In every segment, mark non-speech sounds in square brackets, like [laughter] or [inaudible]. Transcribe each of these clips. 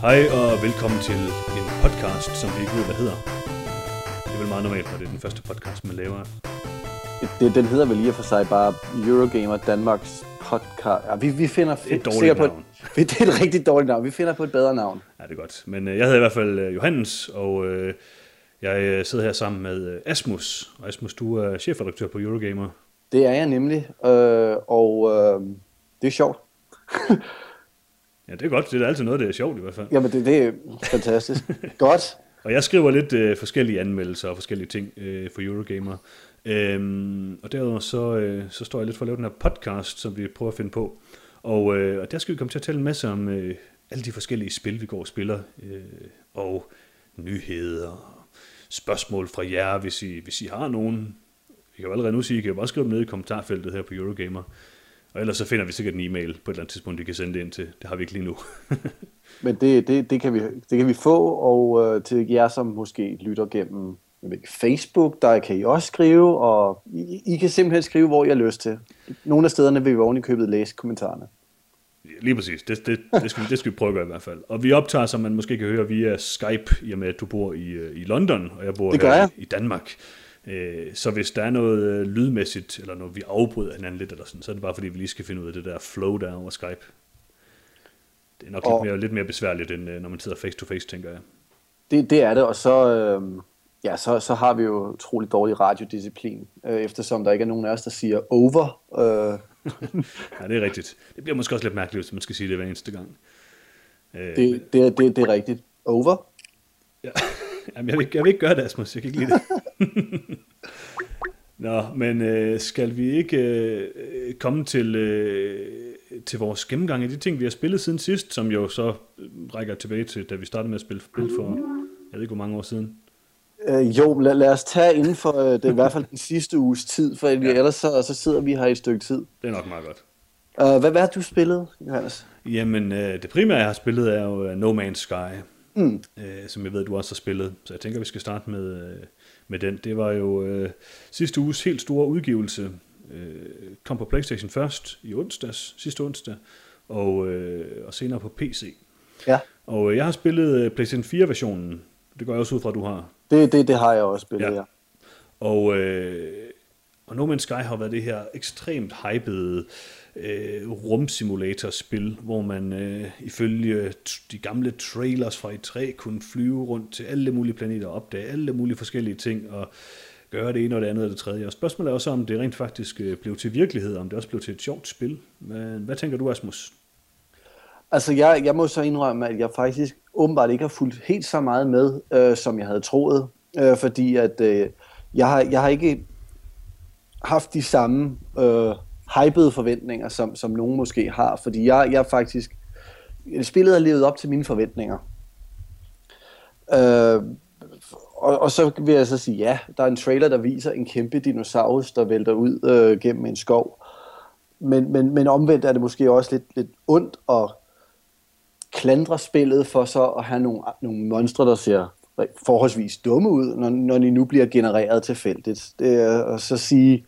Hej og velkommen til en podcast, som vi ikke ved, hvad hedder. Det er vel meget normalt, når det er den første podcast, man laver. Det, den hedder vel lige for sig bare Eurogamer Danmarks podcast. Ja, vi, vi finder Et dårligt sikkert på navn. Et, [laughs] det er et rigtig dårligt navn. Vi finder på et bedre navn. Ja, det er godt. Men øh, jeg hedder i hvert fald øh, Johannes, og øh, jeg sidder her sammen med Asmus. Og Asmus, du er chefredaktør på Eurogamer. Det er jeg nemlig, øh, og øh, det er sjovt. [laughs] Ja, det er godt. Det er altid noget, det er sjovt i hvert fald. Jamen, det, det er fantastisk. [laughs] Godt. Og jeg skriver lidt øh, forskellige anmeldelser og forskellige ting øh, for Eurogamer. Øhm, og derudover så, øh, så står jeg lidt for at lave den her podcast, som vi prøver at finde på. Og, øh, og der skal vi komme til at tale en masse om øh, alle de forskellige spil, vi går og spiller. Øh, og nyheder spørgsmål fra jer, hvis I, hvis I har nogen. I kan jo allerede nu sige, I kan jo bare skrive dem ned i kommentarfeltet her på Eurogamer. Og ellers så finder vi sikkert en e-mail på et eller andet tidspunkt, I kan sende det ind til. Det har vi ikke lige nu. [laughs] Men det, det, det, kan, vi, det kan vi få, og øh, til jer, som måske lytter gennem Facebook, der kan I også skrive, og I, I kan simpelthen skrive, hvor I har lyst til. Nogle af stederne vil vi oven i købet læse kommentarerne. Lige præcis. Det, det, det, skal, vi- det skal vi prøve at gøre i hvert fald. Og vi optager, som man måske kan høre, via Skype, i og med at du bor i, øh, i London, og jeg bor Det her jeg. i Danmark. Øh, Så hvis der er noget øh, lydmæssigt, eller noget, vi afbryder hinanden lidt, eller sådan, så er det bare fordi, vi lige skal finde ud af det der flow, der er over Skype. Det er nok Og- lidt, mere, lidt mere besværligt, end øh, når man sidder face to face, tænker jeg. Det, det er det, og så, øh, ja, så, så har vi jo utrolig dårlig radiodisciplin, øh, eftersom der ikke er nogen af os, der siger over. Øh, [laughs] Ja, det er rigtigt. Det bliver måske også lidt mærkeligt, hvis man skal sige det hver eneste gang. Øh, det, det, er- det, det er rigtigt. Over? Ja. Jamen, jeg, vil, ikke- jeg vil ikke gøre det, Asmus. Jeg kan ikke lide det. [laughs] Nå, men øh, skal vi ikke øh, komme til, øh, til vores gennemgang af de ting, vi har spillet siden sidst, som jo så øh, rækker tilbage til, da vi startede med at spille spil for, jeg ved ikke, hvor mange år siden. Øh, jo, lad, lad os tage inden for øh, det, i hvert fald den sidste uges tid, for ja. ellers så, så sidder vi her i et stykke tid. Det er nok meget godt. Uh, hvad, hvad har du spillet, Johannes? Jamen, øh, det primære, jeg har spillet, er jo øh, No Man's Sky, Mm. øh, som jeg ved, du også har spillet. Så jeg tænker, vi skal starte med, øh, med den. Det var jo øh, sidste uges helt store udgivelse. Øh, kom på Playstation først i onsdags, sidste onsdag, og, øh, og senere på PC. Ja, Og øh, jeg har spillet øh, PlayStation 4-versionen. Det går jeg også ud fra, at du har. det, det, det har jeg også spillet, Ja. ja. Og, øh, og No Man's Sky har været det her ekstremt hypede øh, rumsimulatorspil, hvor man øh, ifølge de gamle trailers fra E3 kunne flyve rundt til alle mulige planeter og opdage alle mulige forskellige ting og gøre det ene og det andet og det tredje. Og spørgsmålet er også, om det rent faktisk øh, blev til virkelighed, om det også blev til et sjovt spil. Men hvad tænker du, Asmus? Altså, jeg, jeg må så indrømme, at jeg faktisk åbenbart ikke har fulgt helt så meget med, øh, som jeg havde troet. Øh, fordi at øh, jeg, har, jeg har ikke haft de samme øh, hypede forventninger, som, som nogen måske har. Fordi jeg, jeg faktisk... Spillet har levet op til mine forventninger. Øh, og, og så vil jeg så sige, ja, der er en trailer, der viser en kæmpe dinosaurus, der vælter ud øh, gennem en skov. Men, men, men omvendt er det måske også lidt, lidt ondt at klandre spillet for så at have nogle, nogle monstre, der ser forholdsvis dumme ud, når, når de nu bliver genereret tilfældigt. Det er at så sige,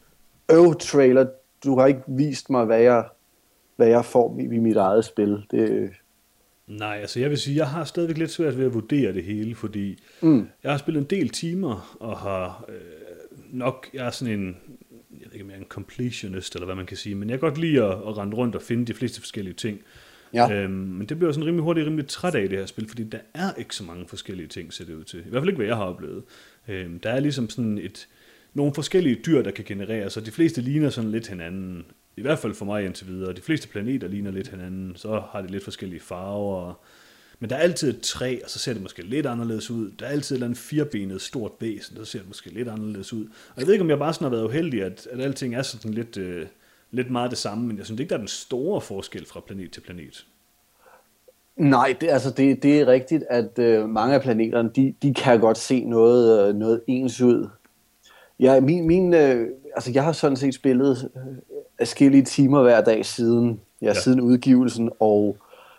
øv trailer, du har ikke vist mig, hvad jeg, hvad jeg får i, i mit eget spil. Det, Nej, altså jeg vil sige, jeg har stadigvæk lidt svært ved at vurdere det hele, fordi mm, jeg har spillet en del timer, og har øh, nok, jeg er sådan en, jeg ved ikke om jeg er en completionist, eller hvad man kan sige, men jeg kan godt lide at, at rende rundt og finde de fleste forskellige ting. ja. Øhm, men det bliver sådan rimelig hurtigt rimelig træt af det her spil, fordi der er ikke så mange forskellige ting, ser det ud til. I hvert fald ikke, hvad jeg har oplevet. Øhm, der er ligesom sådan et, nogle forskellige dyr, der kan genereres, og de fleste ligner sådan lidt hinanden. I hvert fald for mig indtil videre. De fleste planeter ligner lidt hinanden, så har de lidt forskellige farver. Men der er altid et træ, og så ser det måske lidt anderledes ud. Der er altid et eller andet firbenet stort væsen, så ser det måske lidt anderledes ud. Og jeg ved ikke, om jeg bare sådan har været uheldig, at, at alting er sådan lidt, øh, lidt meget det samme, men jeg synes ikke, der er den store forskel fra planet til planet. Nej, det, altså det, det er rigtigt, at øh, mange af planeterne, de, de kan godt se noget, øh, noget ens ud. Jeg, min, min, øh, altså jeg har sådan set spillet øh, adskillige timer hver dag siden, ja, Ja. ja. siden udgivelsen, og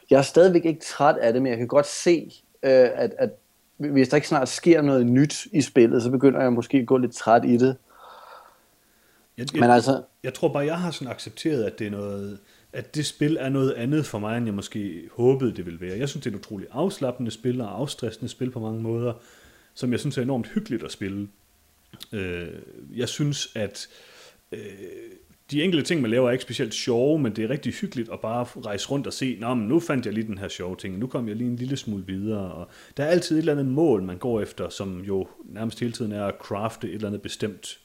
jeg er stadigvæk ikke træt af det, men jeg kan godt se, øh, at, at hvis der ikke snart sker noget nyt i spillet, så begynder jeg måske at gå lidt træt i det. Jeg, jeg, Men altså, jeg tror bare, jeg har sådan accepteret, at det er noget, at det spil er noget andet for mig, end jeg måske håbede, det ville være. Jeg synes, det er et utroligt afslappende spil og afstressende spil på mange måder, som jeg synes er enormt hyggeligt at spille. Øh, jeg synes, at øh, de enkelte ting, man laver, er ikke specielt sjove, men det er rigtig hyggeligt at bare rejse rundt og se, Nå, men nu fandt jeg lige den her sjove ting, nu kom jeg lige en lille smule videre. Og der er altid et eller andet mål, man går efter, som jo nærmest hele tiden er at crafte et eller andet bestemt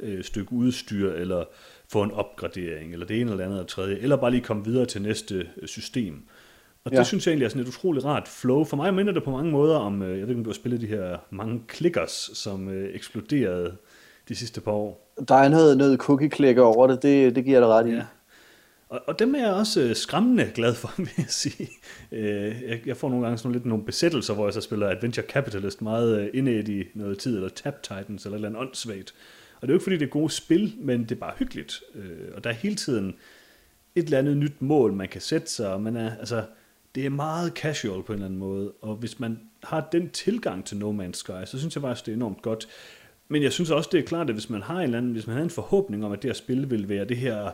øh, stykke udstyr, eller få en opgradering, eller det ene eller andet og tredje, eller bare lige komme videre til næste øh, system. Og det ja. synes jeg egentlig er sådan et utroligt rart flow. For mig minder det på mange måder om, øh, jeg ved ikke om du har spillet de her mange clickers, som øh, eksploderede de sidste par år. Der er noget, noget cookie-klikker over det, det, det giver dig ret i. Ja. Og, og dem er jeg også skræmmende glad for, [laughs] vil jeg sige. Jeg, jeg får nogle gange sådan lidt nogle besættelser, hvor jeg så spiller Adventure Capitalist meget indet i noget tid, eller Tap Titans, eller et eller andet åndssvagt. Og det er jo ikke fordi, det er gode spil, men det er bare hyggeligt. Øh, og der er hele tiden et eller andet nyt mål, man kan sætte sig, og man er, altså, det er meget casual på en eller anden måde, og hvis man har den tilgang til No Man's Sky, så synes jeg faktisk, det er enormt godt. Men jeg synes også, det er klart, at hvis man har en, eller anden, hvis man har en forhåbning om, at det her spil vil være det her,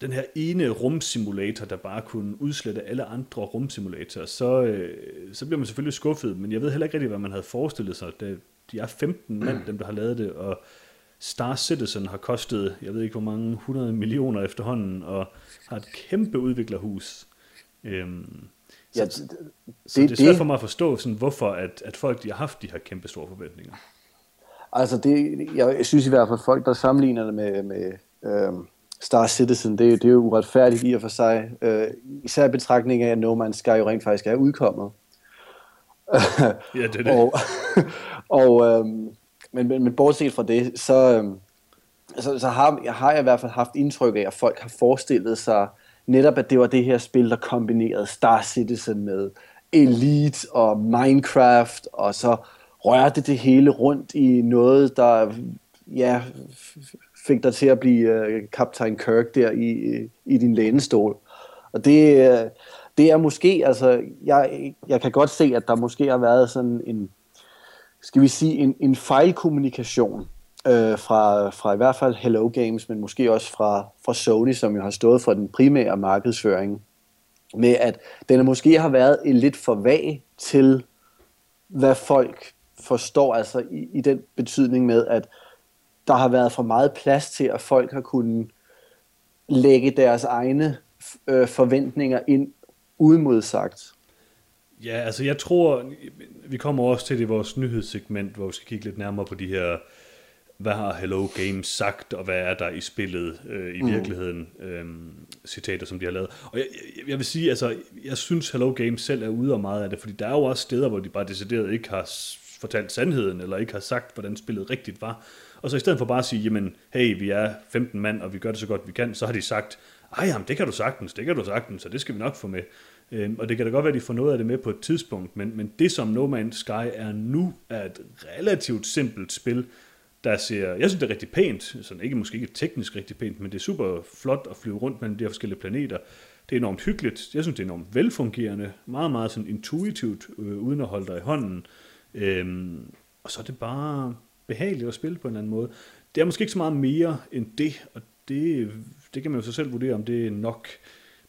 den her ene rumsimulator, der bare kunne udslette alle andre rumsimulatorer, så, øh, så bliver man selvfølgelig skuffet, men jeg ved heller ikke rigtig, hvad man havde forestillet sig. Det, de er 15 mand, dem der har lavet det, og Star Citizen har kostet, jeg ved ikke hvor mange, 100 millioner efterhånden, og har et kæmpe udviklerhus. Øhm, så, ja, det, det, så det er svært for mig at forstå, sådan, hvorfor at, at folk de har haft de her kæmpe store forventninger. Altså, det, jeg synes i hvert fald, folk, der sammenligner det med, med øhm, Star Citizen, det, det er jo uretfærdigt i og for sig. Øh, især betragtning af, at No Man's Sky jo rent faktisk er udkommet. ja, det er det. [laughs] og, og, øhm, men, men, men bortset fra det, så, øhm, så, så har, jeg har jeg i hvert fald haft indtryk af, at folk har forestillet sig netop, at det var det her spil, der kombinerede Star Citizen med Elite og Minecraft, og så rørte det hele rundt i noget, der ja, fik dig til at blive øh, uh, Captain Kirk der i, i din lænestol. Og det, øh, det er måske, altså, jeg, jeg kan godt se, at der måske har været sådan en, skal vi sige, en, en fejlkommunikation øh, fra, fra i hvert fald Hello Games, men måske også fra, fra Sony, som jo har stået for den primære markedsføring, med at den måske har været en lidt for vag til, hvad folk forstår, altså i, i den betydning med, at der har været for meget plads til, at folk har kunnet lægge deres egne øh, forventninger ind udmodsagt. Ja, altså jeg tror, vi kommer også til det i vores nyhedssegment, hvor vi skal kigge lidt nærmere på de her, hvad har Hello Games sagt, og hvad er der i spillet øh, i mm. virkeligheden, øh, citater, som de har lavet. Og jeg, jeg, jeg vil sige, altså, jeg synes Hello Games selv er ude og meget af det, fordi der er jo også steder, hvor de bare decideret ikke har fortalt sandheden, eller ikke har sagt, hvordan spillet rigtigt var. Og så i stedet for bare at sige, jamen, hey, vi er 15 mand, og vi gør det så godt vi kan, så har de sagt, ej, jamen, det kan du sagtens, det kan du sagtens, så det skal vi nok få med. Øhm, og det kan da godt være, at de får noget af det med på et tidspunkt, men, men det som No Man's Sky er nu, er et relativt simpelt spil, der ser, jeg synes det er rigtig pænt, sådan ikke måske ikke teknisk rigtig pænt, men det er super flot at flyve rundt mellem de her forskellige planeter. Det er enormt hyggeligt, jeg synes det er enormt velfungerende, meget meget sådan intuitivt, øh, uden at holde dig i hånden. Øhm, og så er det bare behageligt at spille på en eller anden måde. Det er måske ikke så meget mere end det, og det, det kan man jo så selv vurdere, om det er nok.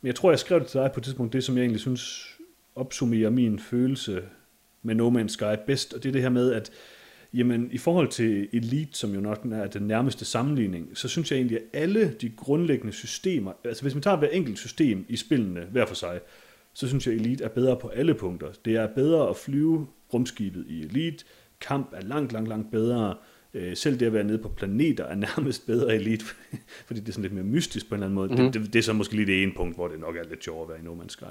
Men jeg tror, jeg skrev det til dig på et tidspunkt, det som jeg egentlig synes opsummerer min følelse med No Man's Sky bedst, og det er det her med, at jamen, i forhold til Elite, som jo nok er den nærmeste sammenligning, så synes jeg egentlig, at alle de grundlæggende systemer, altså hvis man tager hver enkelt system i spillene hver for sig, så synes jeg, at Elite er bedre på alle punkter. Det er bedre at flyve rumskibet i Elite, kamp er langt, langt, langt bedre, Øh, selv det at være nede på planeter er [laughs] nærmest bedre elite, fordi det er sådan lidt mere mystisk på en eller anden måde. Mm-hmm. Det, det, det er så måske lige det ene punkt, hvor det nok er lidt sjovere at være i No Man's Sky.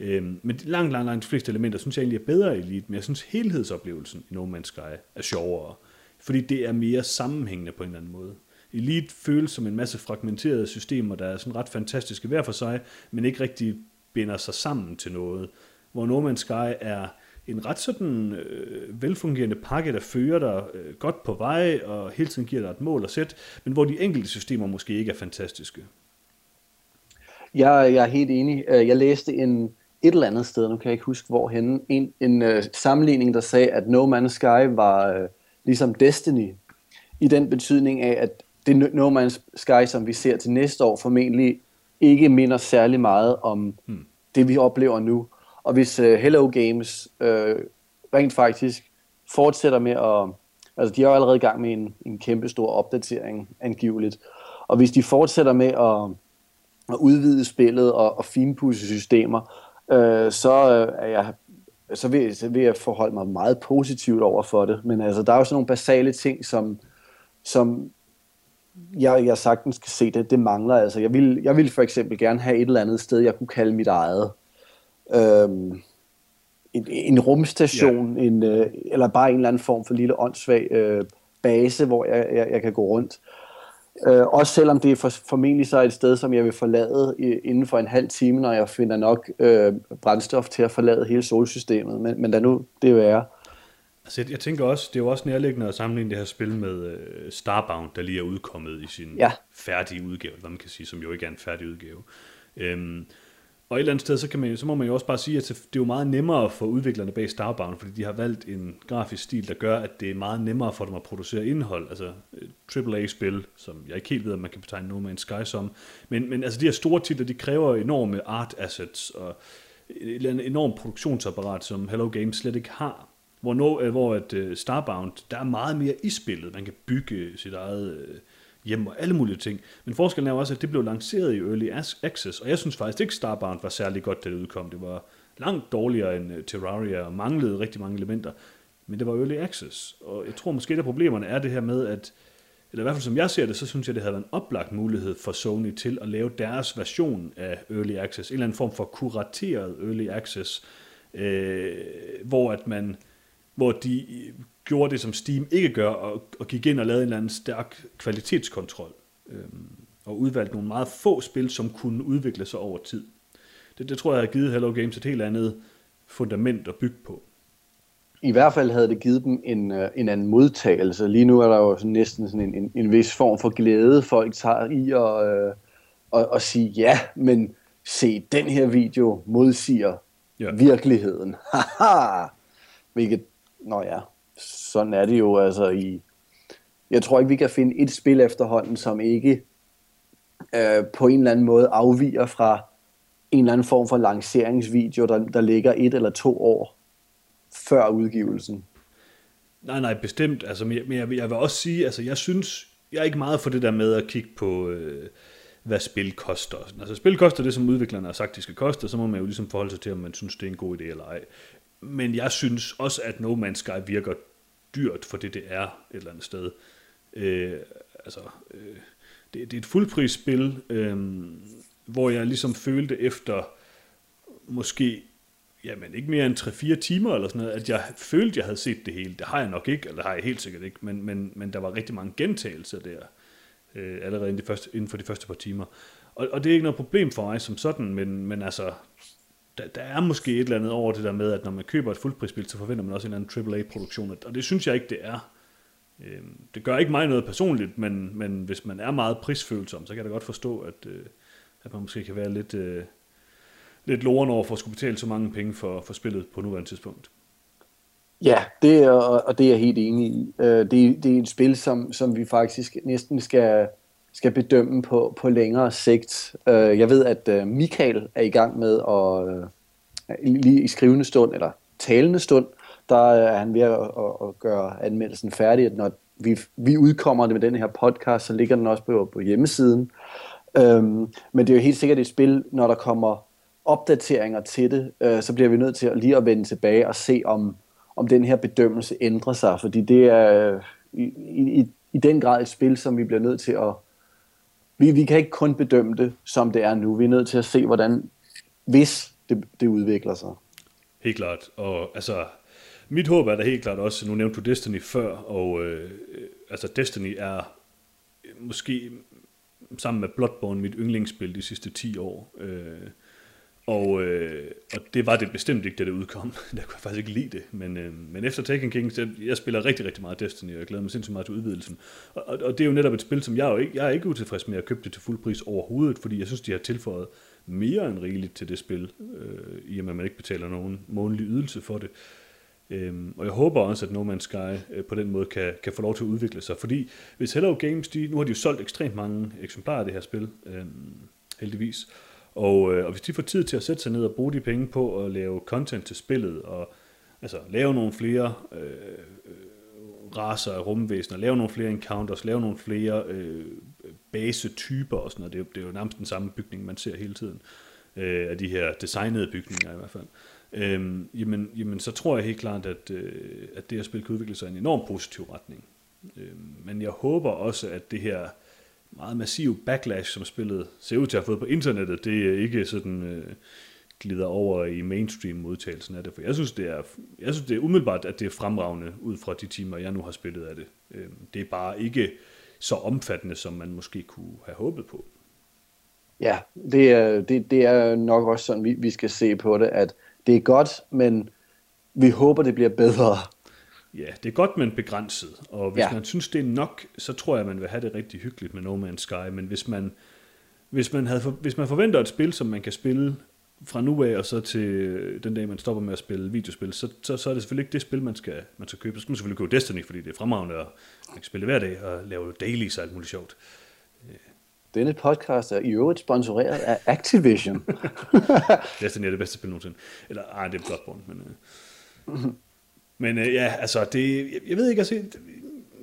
Øhm, men langt, langt, langt de fleste elementer synes jeg egentlig er bedre i Elite, men jeg synes helhedsoplevelsen i No Man's Sky er sjovere, fordi det er mere sammenhængende på en eller anden måde. Elite føles som en masse fragmenterede systemer, der er sådan ret fantastiske hver for sig, men ikke rigtig binder sig sammen til noget. Hvor No Man's Sky er en ret sådan øh, velfungerende pakke, der fører dig øh, godt på vej, og hele tiden giver dig et mål at sætte, men hvor de enkelte systemer måske ikke er fantastiske. Jeg, jeg er helt enig. Øh, jeg læste en, et eller andet sted, nu kan jeg ikke huske hvorhen, en, en uh, sammenligning, der sagde, at No Man's Sky var uh, ligesom Destiny, i den betydning af, at det No Man's Sky, som vi ser til næste år, formentlig ikke minder særlig meget om hmm. det, vi oplever nu. Og hvis uh, Hello Games uh, rent faktisk fortsætter med at... Altså, de er jo allerede i gang med en, en kæmpe stor opdatering, angiveligt. Og hvis de fortsætter med at, at udvide spillet og, og finpudse systemer, uh, så uh, er jeg så vil, så vil jeg forholde mig meget positivt over for det. Men altså, der er jo sådan nogle basale ting, som, som jeg, jeg sagtens skal se, det, det mangler. Altså, jeg vil, jeg vil for eksempel gerne have et eller andet sted, jeg kunne kalde mit eget. Øhm, en, en rumstation, ja. en, øh, eller bare en eller anden form for lille åndssvag øh, base, hvor jeg, jeg, jeg kan gå rundt. Øh, også selvom det er for, formentlig så et sted, som jeg vil forlade i, inden for en halv time, når jeg finder nok øh, brændstof til at forlade hele solsystemet. Men, men da nu det er. Altså, jeg, jeg tænker også, det er jo også nærliggende at sammenligne det her spil med øh, Starbound, der lige er udkommet i sin ja. færdige udgave, hvad man kan sige, som jo ikke er en færdig udgave. Øhm, og et eller andet sted, så, kan man, så må man jo også bare sige, at det er jo meget nemmere for udviklerne bag Starbound, fordi de har valgt en grafisk stil, der gør, at det er meget nemmere for dem at producere indhold. Altså AAA-spil, som jeg ikke helt ved, om man kan betegne No Man's Sky som. Men, men altså de her store titler, de kræver enorme art assets og et eller andet enormt produktionsapparat, som Hello Games slet ikke har. Hvor, no, øh, hvor at øh, Starbound, der er meget mere i spillet. Man kan bygge sit eget... Øh, Hjem og alle mulige ting. Men forskellen er jo også, at det blev lanceret i Early Access, og jeg synes faktisk ikke, Starbound var særlig godt, da det udkom. Det var langt dårligere end øh, Terraria, og manglede rigtig mange elementer. Men det var Early Access, og jeg tror måske, at problemerne er det her med, at eller i hvert fald som jeg ser det, så synes jeg, det havde været en oplagt mulighed for Sony til at lave deres version af Early Access, en eller anden form for kurateret Early Access, øh, hvor at man, hvor de gjorde det, som Steam ikke gør, og, og gik ind og lavede en eller anden stærk kvalitetskontrol, øhm, og udvalgte nogle meget få spil, som kunne udvikle sig over tid. Det, det tror jeg har givet Hello Games et helt andet fundament at bygge på. I hvert fald havde det givet dem en, øh, en anden modtagelse. Lige nu er der jo sådan næsten sådan en, en, en vis form for glæde, folk tager i at, øh, og, og sige, ja, men se, den her video modsiger ja. virkeligheden. [laughs] Haha! Hvilket, nå ja, sådan er det jo altså i... Jeg tror ikke, vi kan finde et spil efterhånden, som ikke øh, på en eller anden måde afviger fra en eller anden form for lanceringsvideo, der, der ligger et eller to år før udgivelsen. Nej, nej, bestemt. Altså, men jeg, men jeg, vil også sige, altså jeg synes, jeg er ikke meget for det der med at kigge på, øh, hvad spil koster. Altså spil koster det, som udviklerne har sagt, de skal koste, og så må man jo ligesom forholde sig til, om man synes, det er en god idé eller ej. Men jeg synes også, at No Man's Sky virker dyrt for det, det er et eller andet sted. Øh, altså, øh, det, det er et fuldprisspil, øh, hvor jeg ligesom følte efter måske jamen ikke mere end 3-4 timer eller sådan noget, at jeg følte, jeg havde set det hele. Det har jeg nok ikke, eller det har jeg helt sikkert ikke, men, men, men der var rigtig mange gentagelser der, øh, allerede inden, de første, inden for de første par timer. Og, og det er ikke noget problem for mig som sådan, men, men altså, der, der er måske et eller andet over det der med, at når man køber et fuldprisspil, så forventer man også en eller anden AAA-produktion, og det synes jeg ikke, det er. Øh, det gør ikke mig noget personligt, men, men hvis man er meget prisfølsom, så kan jeg da godt forstå, at, øh, at man måske kan være lidt, øh, lidt loren over for at skulle betale så mange penge for, for spillet på nuværende tidspunkt. Ja, det er, og det er jeg helt enig i. Øh, det, det er et spil, som, som vi faktisk næsten skal, skal bedømme på, på længere sigt. Øh, jeg ved, at øh, Michael er i gang med at øh, lige i skrivende stund, eller talende stund, der øh, er han ved at, at, at gøre anmeldelsen færdig. At når vi, vi udkommer det med den her podcast, så ligger den også på, på hjemmesiden. Øhm, men det er jo helt sikkert et spil, når der kommer opdateringer til det, øh, så bliver vi nødt til at lige at vende tilbage og se, om, om den her bedømmelse ændrer sig. Fordi det er øh, i, i, i den grad et spil, som vi bliver nødt til at, vi, vi kan ikke kun bedømme det, som det er nu. Vi er nødt til at se, hvordan, hvis det, det udvikler sig. Helt klart. Og altså, mit håb er da helt klart også, nu nævnte du Destiny før, og øh, altså Destiny er måske sammen med Bloodborne mit yndlingsspil de sidste 10 år. Øh, og, øh, og det var det bestemt ikke, da det udkom. [laughs] Der kunne jeg faktisk ikke lide det. Men, øh, men efter Taken King, så jeg spiller rigtig, rigtig meget Destiny, og jeg glæder mig sindssygt meget til udvidelsen. Og, og, og det er jo netop et spil, som jeg er jo ikke, jeg er ikke utilfreds med at købe det til fuld pris overhovedet, fordi jeg synes, de har tilføjet mere end rigeligt til det spil, øh, i og med, at man ikke betaler nogen månedlig ydelse for det. Øhm, og jeg håber også, at No Man's Sky øh, på den måde kan, kan få lov til at udvikle sig, fordi hvis Hello Games, de, nu har de jo solgt ekstremt mange eksemplarer af det her spil, øh, heldigvis. Og, øh, og hvis de får tid til at sætte sig ned og bruge de penge på at lave content til spillet, og altså lave nogle flere øh, raser af rumvæsener, lave nogle flere encounters, lave nogle flere øh, basetyper og sådan noget. Det er, det er jo nærmest den samme bygning, man ser hele tiden, øh, af de her designede bygninger i hvert fald. Øhm, jamen, jamen, så tror jeg helt klart, at, øh, at det her spil kan udvikle sig i en enorm positiv retning. Øhm, men jeg håber også, at det her meget massiv backlash, som spillet ser ud til at have fået på internettet, det er ikke sådan øh, glider over i mainstream modtagelsen af det. For jeg synes, det er, jeg synes, det er umiddelbart, at det er fremragende ud fra de timer, jeg nu har spillet af det. Øh, det er bare ikke så omfattende, som man måske kunne have håbet på. Ja, det er, det, det er nok også sådan, vi, vi skal se på det, at det er godt, men vi håber, det bliver bedre. Ja, det er godt, men begrænset. Og hvis ja. man synes, det er nok, så tror jeg, man vil have det rigtig hyggeligt med No Man's Sky. Men hvis man, hvis man, havde, hvis man forventer et spil, som man kan spille fra nu af og så til den dag, man stopper med at spille videospil, så, så, så er det selvfølgelig ikke det spil, man skal, man skal købe. Så skal man selvfølgelig købe Destiny, fordi det er fremragende, og man kan spille hver dag og lave dailies og alt muligt sjovt. Denne podcast er i øvrigt sponsoreret af Activision. [laughs] Destiny er det bedste spil nogensinde. Eller, ej, det er Bloodborne, men... Øh. [laughs] Men øh, ja, altså, det, jeg, jeg ved ikke, altså,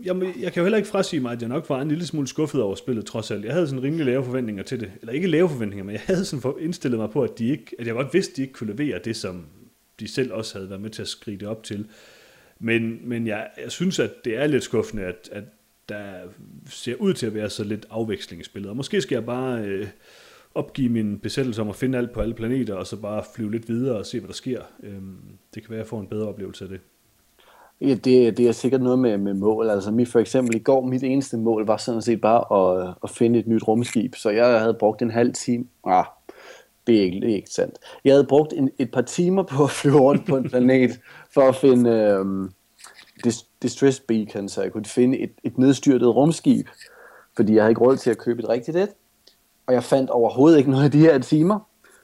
jeg, jeg kan jo heller ikke frasige mig, at jeg nok var en lille smule skuffet over spillet, trods alt. Jeg havde sådan rimelig lave forventninger til det. Eller ikke lave forventninger, men jeg havde sådan for, indstillet mig på, at, de ikke, at jeg godt vidste, at de ikke kunne levere det, som de selv også havde været med til at skride det op til. Men, men jeg, jeg synes, at det er lidt skuffende, at, at der ser ud til at være så lidt afveksling i spillet. Og måske skal jeg bare øh, opgive min besættelse om at finde alt på alle planeter, og så bare flyve lidt videre og se, hvad der sker. Øhm, det kan være, at jeg får en bedre oplevelse af det. Ja, det, det er sikkert noget med, med mål. Altså mit, for eksempel i går, mit eneste mål var sådan set bare at, at finde et nyt rumskib. Så jeg havde brugt en halv time. Ah, det er ikke, det er ikke sandt. Jeg havde brugt en, et par timer på at flyve rundt på en [laughs] planet for at finde øhm, distress beacon, så jeg kunne finde et, et nedstyrtet rumskib. Fordi jeg havde ikke råd til at købe et rigtigt et. Og jeg fandt overhovedet ikke noget af de her timer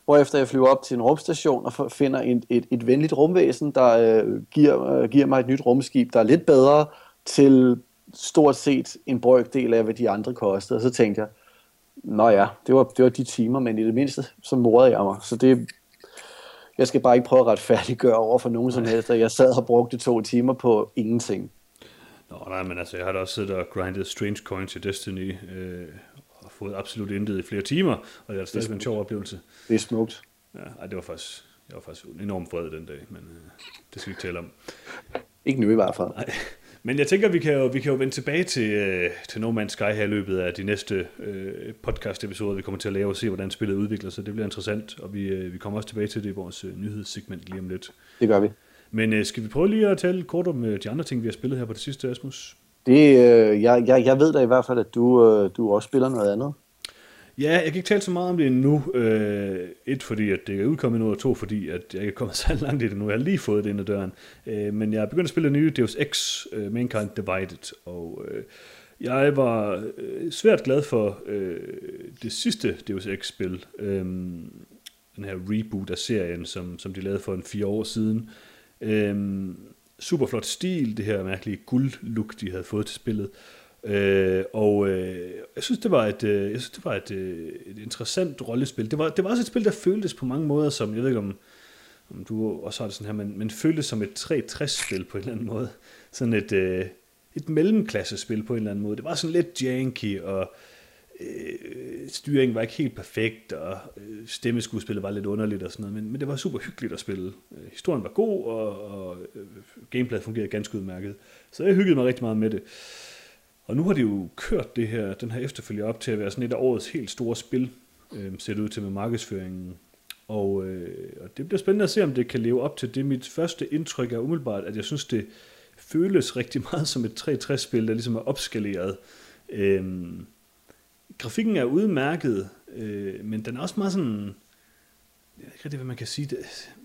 hvorefter jeg flyver op til en rumstation og finder et, et, et venligt rumvæsen, der øh, giver, øh, giver mig et nyt rumskib, der er lidt bedre til stort set en brøkdel af, hvad de andre kostede. Og så tænkte jeg, nå ja, det var, det var de timer, men i det mindste, så morede jeg mig. Så det, jeg skal bare ikke prøve at retfærdiggøre over for nogen som helst, at jeg sad og brugte to timer på ingenting. Nå, nej, men altså, jeg har da også siddet og grindet Strange Coins i Destiny, øh, fået absolut intet i flere timer, og det er stadig en sjov oplevelse. Det er smukt. Ja, ej, det var faktisk, jeg var faktisk enormt vred den dag, men øh, det skal vi ikke tale om. Ikke nu i hvert fald. Nej. Men jeg tænker, vi kan jo, vi kan jo vende tilbage til, øh, til No Man's Sky her i løbet af de næste øh, podcast-episoder, vi kommer til at lave og se, hvordan spillet udvikler sig. Det bliver interessant, og vi, øh, vi kommer også tilbage til det i vores øh, nyhedssegment lige om lidt. Det gør vi. Men øh, skal vi prøve lige at tale kort om øh, de andre ting, vi har spillet her på det sidste, Asmus? Det, øh, jeg, jeg, jeg ved da i hvert fald, at du, øh, du også spiller noget andet. Ja, jeg kan ikke tale så meget om det endnu. Øh, et, fordi at det er udkommet nu, og to, fordi at jeg ikke er kommet [laughs] så langt i det nu. Jeg har lige fået det ind ad døren. Øh, men jeg er begyndt at spille nye Deus Ex, øh, Mankind Divided, og øh, jeg var øh, svært glad for øh, det sidste Deus Ex-spil. Øh, den her reboot af serien, som, som de lavede for en fire år siden. Øh, super flot stil, det her mærkelige guld-look, de havde fået til spillet. Øh, og øh, jeg synes, det var et, øh, jeg synes, det var et, øh, et interessant rollespil. Det var, det var også et spil, der føltes på mange måder som, jeg ved ikke om, om du også har det sådan her, men, men føltes som et 360-spil på en eller anden måde. Sådan et, øh, et mellemklassespil på en eller anden måde. Det var sådan lidt janky, og øh, styringen var ikke helt perfekt, og øh, stemmeskuespillet var lidt underligt og sådan noget, men, men det var super hyggeligt at spille. Øh, historien var god, og, og øh, gameplayet fungerede ganske udmærket. Så jeg hyggede mig rigtig meget med det. Og nu har de jo kørt det her, den her efterfølger op til at være sådan et af årets helt store spil, øh, ser det ud til med markedsføringen. Og, øh, og det bliver spændende at se, om det kan leve op til det. Mit første indtryk er umiddelbart, at jeg synes, det føles rigtig meget som et 360-spil, der ligesom er opskaleret. Øh, grafikken er udmærket, øh, men den er også meget sådan, jeg ved ikke rigtig, hvad man kan sige, det,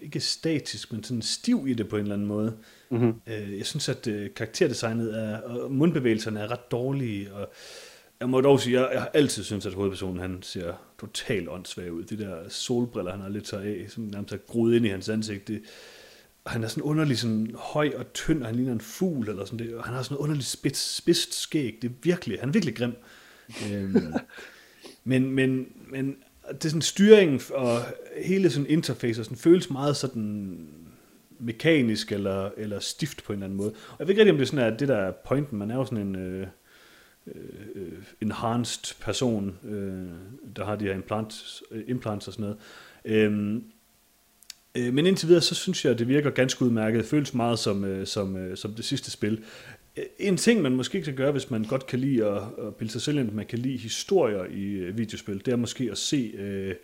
ikke statisk, men sådan stiv i det på en eller anden måde. Mm-hmm. Jeg synes, at øh, karakterdesignet er, og mundbevægelserne er ret dårlige, og jeg må dog sige, jeg, jeg har altid syntes, at hovedpersonen han ser totalt åndssvag ud. De der solbriller, han har lidt så af, som nærmest er groet ind i hans ansigt, det, han er sådan underlig sådan høj og tynd, og han ligner en fugl, eller sådan det, og han har sådan en underlig spids, spidst skæg. Det er virkelig, han er virkelig grim øhm, men, men, men det er sådan styring og hele sådan interface og sådan føles meget sådan mekanisk eller, eller stift på en eller anden måde. Og jeg ved ikke rigtig, om det er sådan, at det der er pointen. Man er jo sådan en øh, øh, øh enhanced person, øh, der har de her implants, øh, implants og sådan noget. Øhm, øh, men indtil videre, så synes jeg, at det virker ganske udmærket. Det føles meget som, øh, som, øh, som det sidste spil. En ting, man måske kan gøre, hvis man godt kan lide at, at bilde sig selv ind, at man kan lide historier i øh, videospil, det er måske at se øh,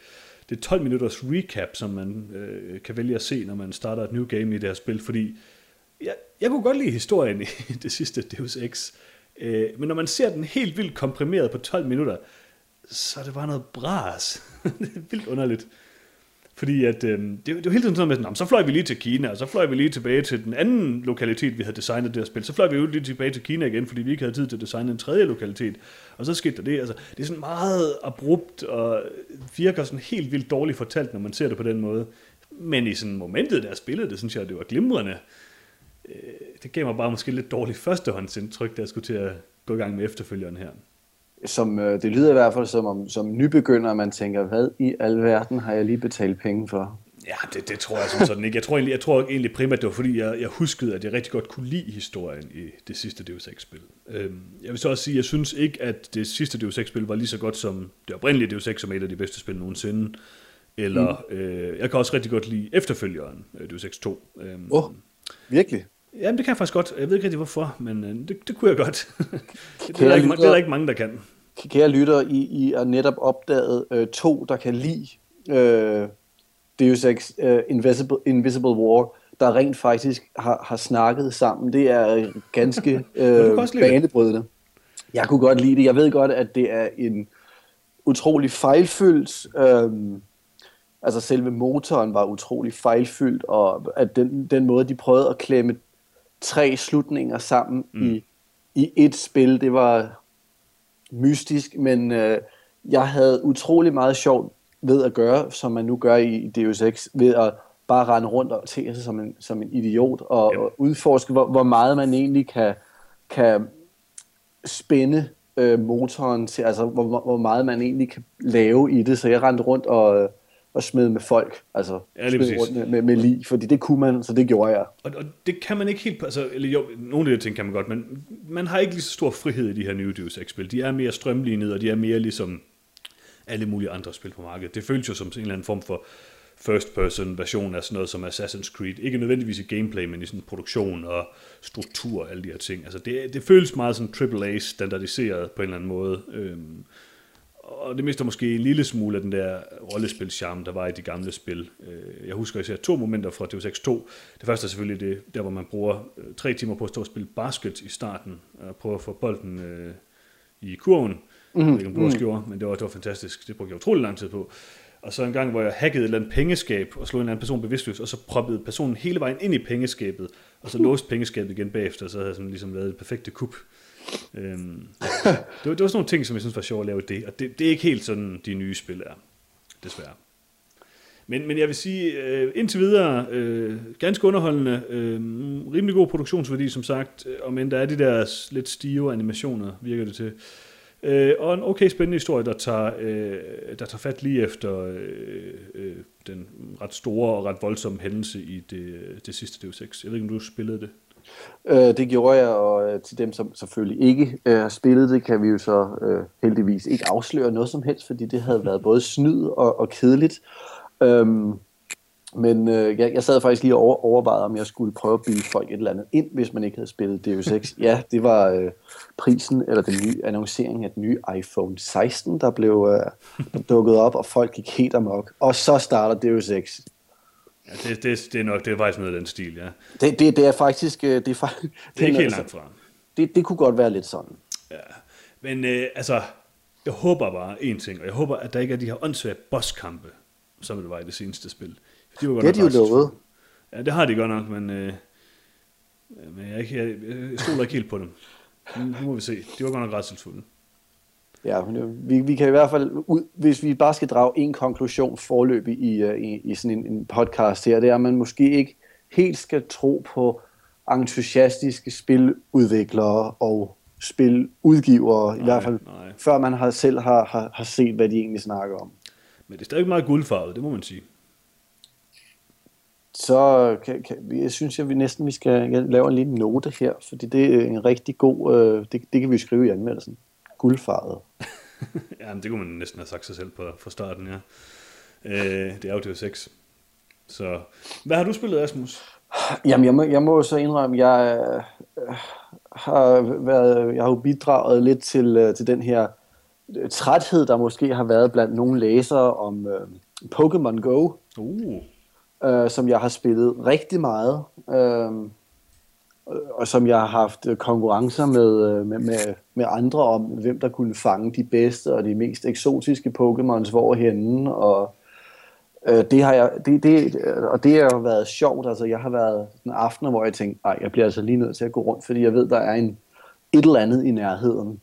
det 12 minutters recap, som man øh, kan vælge at se, når man starter et new game i det her spil, fordi jeg, jeg kunne godt lide historien [laughs] i det sidste Deus Ex, øh, men når man ser den helt vildt komprimeret på 12 minutter, så er det bare noget bras. [laughs] det er vildt underligt. Fordi at, øh, det, det var hele tiden sådan med, sådan, så fløj vi lige til Kina, og så fløj vi lige tilbage til den anden lokalitet, vi havde designet det her spil. Så fløj vi jo lige tilbage til Kina igen, fordi vi ikke havde tid til at designe en tredje lokalitet. Og så skete der det. Altså, det er sådan meget abrupt, og virker sådan helt vildt dårligt fortalt, når man ser det på den måde. Men i sådan momentet, der spillede det, synes jeg, det var glimrende. Øh, det gav mig bare måske lidt dårligt førstehåndsindtryk, da jeg skulle til at gå i gang med efterfølgeren her som, øh, det lyder i hvert fald som om som nybegynder, man tænker, hvad i alverden har jeg lige betalt penge for? Ja, det, det tror jeg som sådan ikke. Jeg tror, egentlig, jeg tror egentlig primært, det var fordi, jeg, jeg huskede, at jeg rigtig godt kunne lide historien i det sidste Deus Ex-spil. Øhm, jeg vil så også sige, at jeg synes ikke, at det sidste Deus Ex-spil var lige så godt som det oprindelige Deus Ex, som er et af de bedste spil nogensinde. Eller, mm. øh, jeg kan også rigtig godt lide efterfølgeren, øh, Deus Ex 2. Øhm, oh, virkelig? Jamen, det kan jeg faktisk godt. Jeg ved ikke rigtig hvorfor, men øh, det, det kunne jeg godt. [laughs] det, det, er der ikke, det er der ikke mange, der kan kære lytter, I, I er netop opdaget øh, to, der kan lide øh, Deus Ex øh, Invisible, Invisible War, der rent faktisk har, har snakket sammen. Det er ganske [laughs] øh, banebrydende. Jeg kunne godt lide det. Jeg ved godt, at det er en utrolig fejlfyldt... Øh, altså selve motoren var utrolig fejlfyldt, og at den, den måde, de prøvede at klemme tre slutninger sammen mm. i, i et spil, det var mystisk, men øh, jeg havde utrolig meget sjovt ved at gøre, som man nu gør i Deus Ex, ved at bare rende rundt og tænke sig som en, som en idiot, og, og udforske, hvor, hvor meget man egentlig kan, kan spænde øh, motoren til, altså hvor, hvor meget man egentlig kan lave i det. Så jeg rendte rundt og, og smed med folk, altså ja, smed rundt med, med, med lige, fordi det kunne man, så det gjorde jeg. Og, og det kan man ikke helt, altså, eller jo, nogle af de ting kan man godt, men man har ikke lige så stor frihed i de her nye Deus Ex-spil. De er mere strømlignede, og de er mere ligesom alle mulige andre spil på markedet. Det føles jo som en eller anden form for first-person version af sådan noget som Assassin's Creed. Ikke nødvendigvis i gameplay, men i sådan produktion og struktur og alle de her ting. Altså det, det føles meget sådan AAA standardiseret på en eller anden måde. Øhm, og det mister måske en lille smule af den der rollespilscharme, der var i de gamle spil. Øh, jeg husker især to momenter fra Deus Ex 2. Det første er selvfølgelig det, der, hvor man bruger øh, tre timer på at stå og spille basket i starten, og prøve at få bolden øh, i kurven. Mm. Jeg ved ikke, om du også mhm. gjorde, men det var, det var fantastisk. Det brugte jeg utrolig lang tid på. Og så en gang, hvor jeg hackede et eller andet pengeskab, og slog en eller anden person bevidstløs, og så proppede personen hele vejen ind i pengeskabet, og så låste pengeskabet igen bagefter, og så havde jeg sådan ligesom lavet et perfekte kup. Øhm, det, var, det var sådan nogle ting, som jeg synes var sjovt at lave det, og det, det er ikke helt sådan, de nye spil er, desværre. Men, men jeg vil sige, øh, indtil videre, øh, ganske underholdende, øh, rimelig god produktionsværdi, som sagt, øh, om end der er de der lidt stive animationer, virker det til. Øh, og en okay spændende historie, der tager, øh, der tager fat lige efter øh, øh, den ret store og ret voldsomme hændelse i det, det sidste Deus Ex. Jeg ved ikke, om du spillede det? Øh, det gjorde jeg, og øh, til dem, som selvfølgelig ikke øh, har spillet det, kan vi jo så øh, heldigvis ikke afsløre noget som helst, fordi det havde været både snyd og, og kedeligt. Øhm, men øh, jeg, jeg sad faktisk lige og over, overvejede, om jeg skulle prøve at bilde folk et eller andet ind, hvis man ikke havde spillet Deus Ex. [laughs] Ja, det var øh, prisen, eller den nye annoncering af den nye iPhone 16, der blev øh, dukket op, og folk gik helt amok. Og så starter Deus Ex. Ja, det, det, det er nok, det er faktisk noget af den stil, ja. Det, det, det er faktisk... Øh, det er, faktisk, det er ikke helt langt fra. Det, det kunne godt være lidt sådan. Ja, men øh, altså, jeg håber bare en ting, og jeg håber, at der ikke er de her åndssvage bosskampe, som det var i det seneste spil. De var godt det er de jo lovet. Ja, det har de godt nok, men, øh, men jeg, jeg, jeg stoler ikke helt på dem. Nu, må vi se. De var godt nok ret Ja, vi, vi kan i hvert fald, ud, hvis vi bare skal drage en konklusion forløbig i, øh, i, i sådan en, en podcast her, det er, at man måske ikke helt skal tro på entusiastiske spiludviklere og spiludgivere, nej, i hvert fald, nej. før man har selv har, har, har set, hvad de egentlig snakker om. Men det er stadig meget guldfarvet, det må man sige. Så kan, kan, jeg synes jeg, vi næsten vi skal lave en lille note her, fordi det er en rigtig god, øh, det, det kan vi skrive i anmeldelsen. Guldfarvet. [laughs] ja, men det kunne man næsten have sagt sig selv på, fra starten, ja. Øh, det er jo det 6. Så, hvad har du spillet, Asmus? Jamen, jeg må, jeg må så indrømme, jeg øh, har været, jeg har jo bidraget lidt til, øh, til den her øh, træthed, der måske har været blandt nogle læsere om øh, Pokémon Go. Uh. Øh, som jeg har spillet rigtig meget. Øh, og som jeg har haft øh, konkurrencer med, øh, med, med, med andre om, hvem der kunne fange de bedste og de mest eksotiske Pokémons hvorhenne, og Øh, det har jeg, det, det, og det har været sjovt. Altså, jeg har været en aften, hvor jeg tænkte, nej, jeg bliver altså lige nødt til at gå rundt, fordi jeg ved, der er en, et eller andet i nærheden.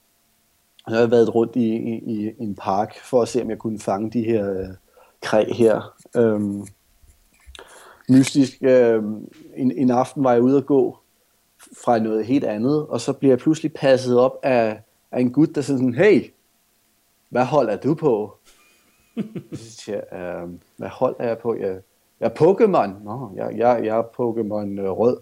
Og jeg har været rundt i, i, i en park for at se, om jeg kunne fange de her øh, kræ her. Øhm, mystisk. Øh, en, en aften var jeg ude at gå fra noget helt andet, og så bliver jeg pludselig passet op af, af en gut, der siger sådan, hey, hvad hold er du på? [laughs] så siger jeg, øh, hvad hold er jeg på? Jeg, jeg er Pokémon. Nå, jeg, jeg, jeg er Pokémon øh, rød.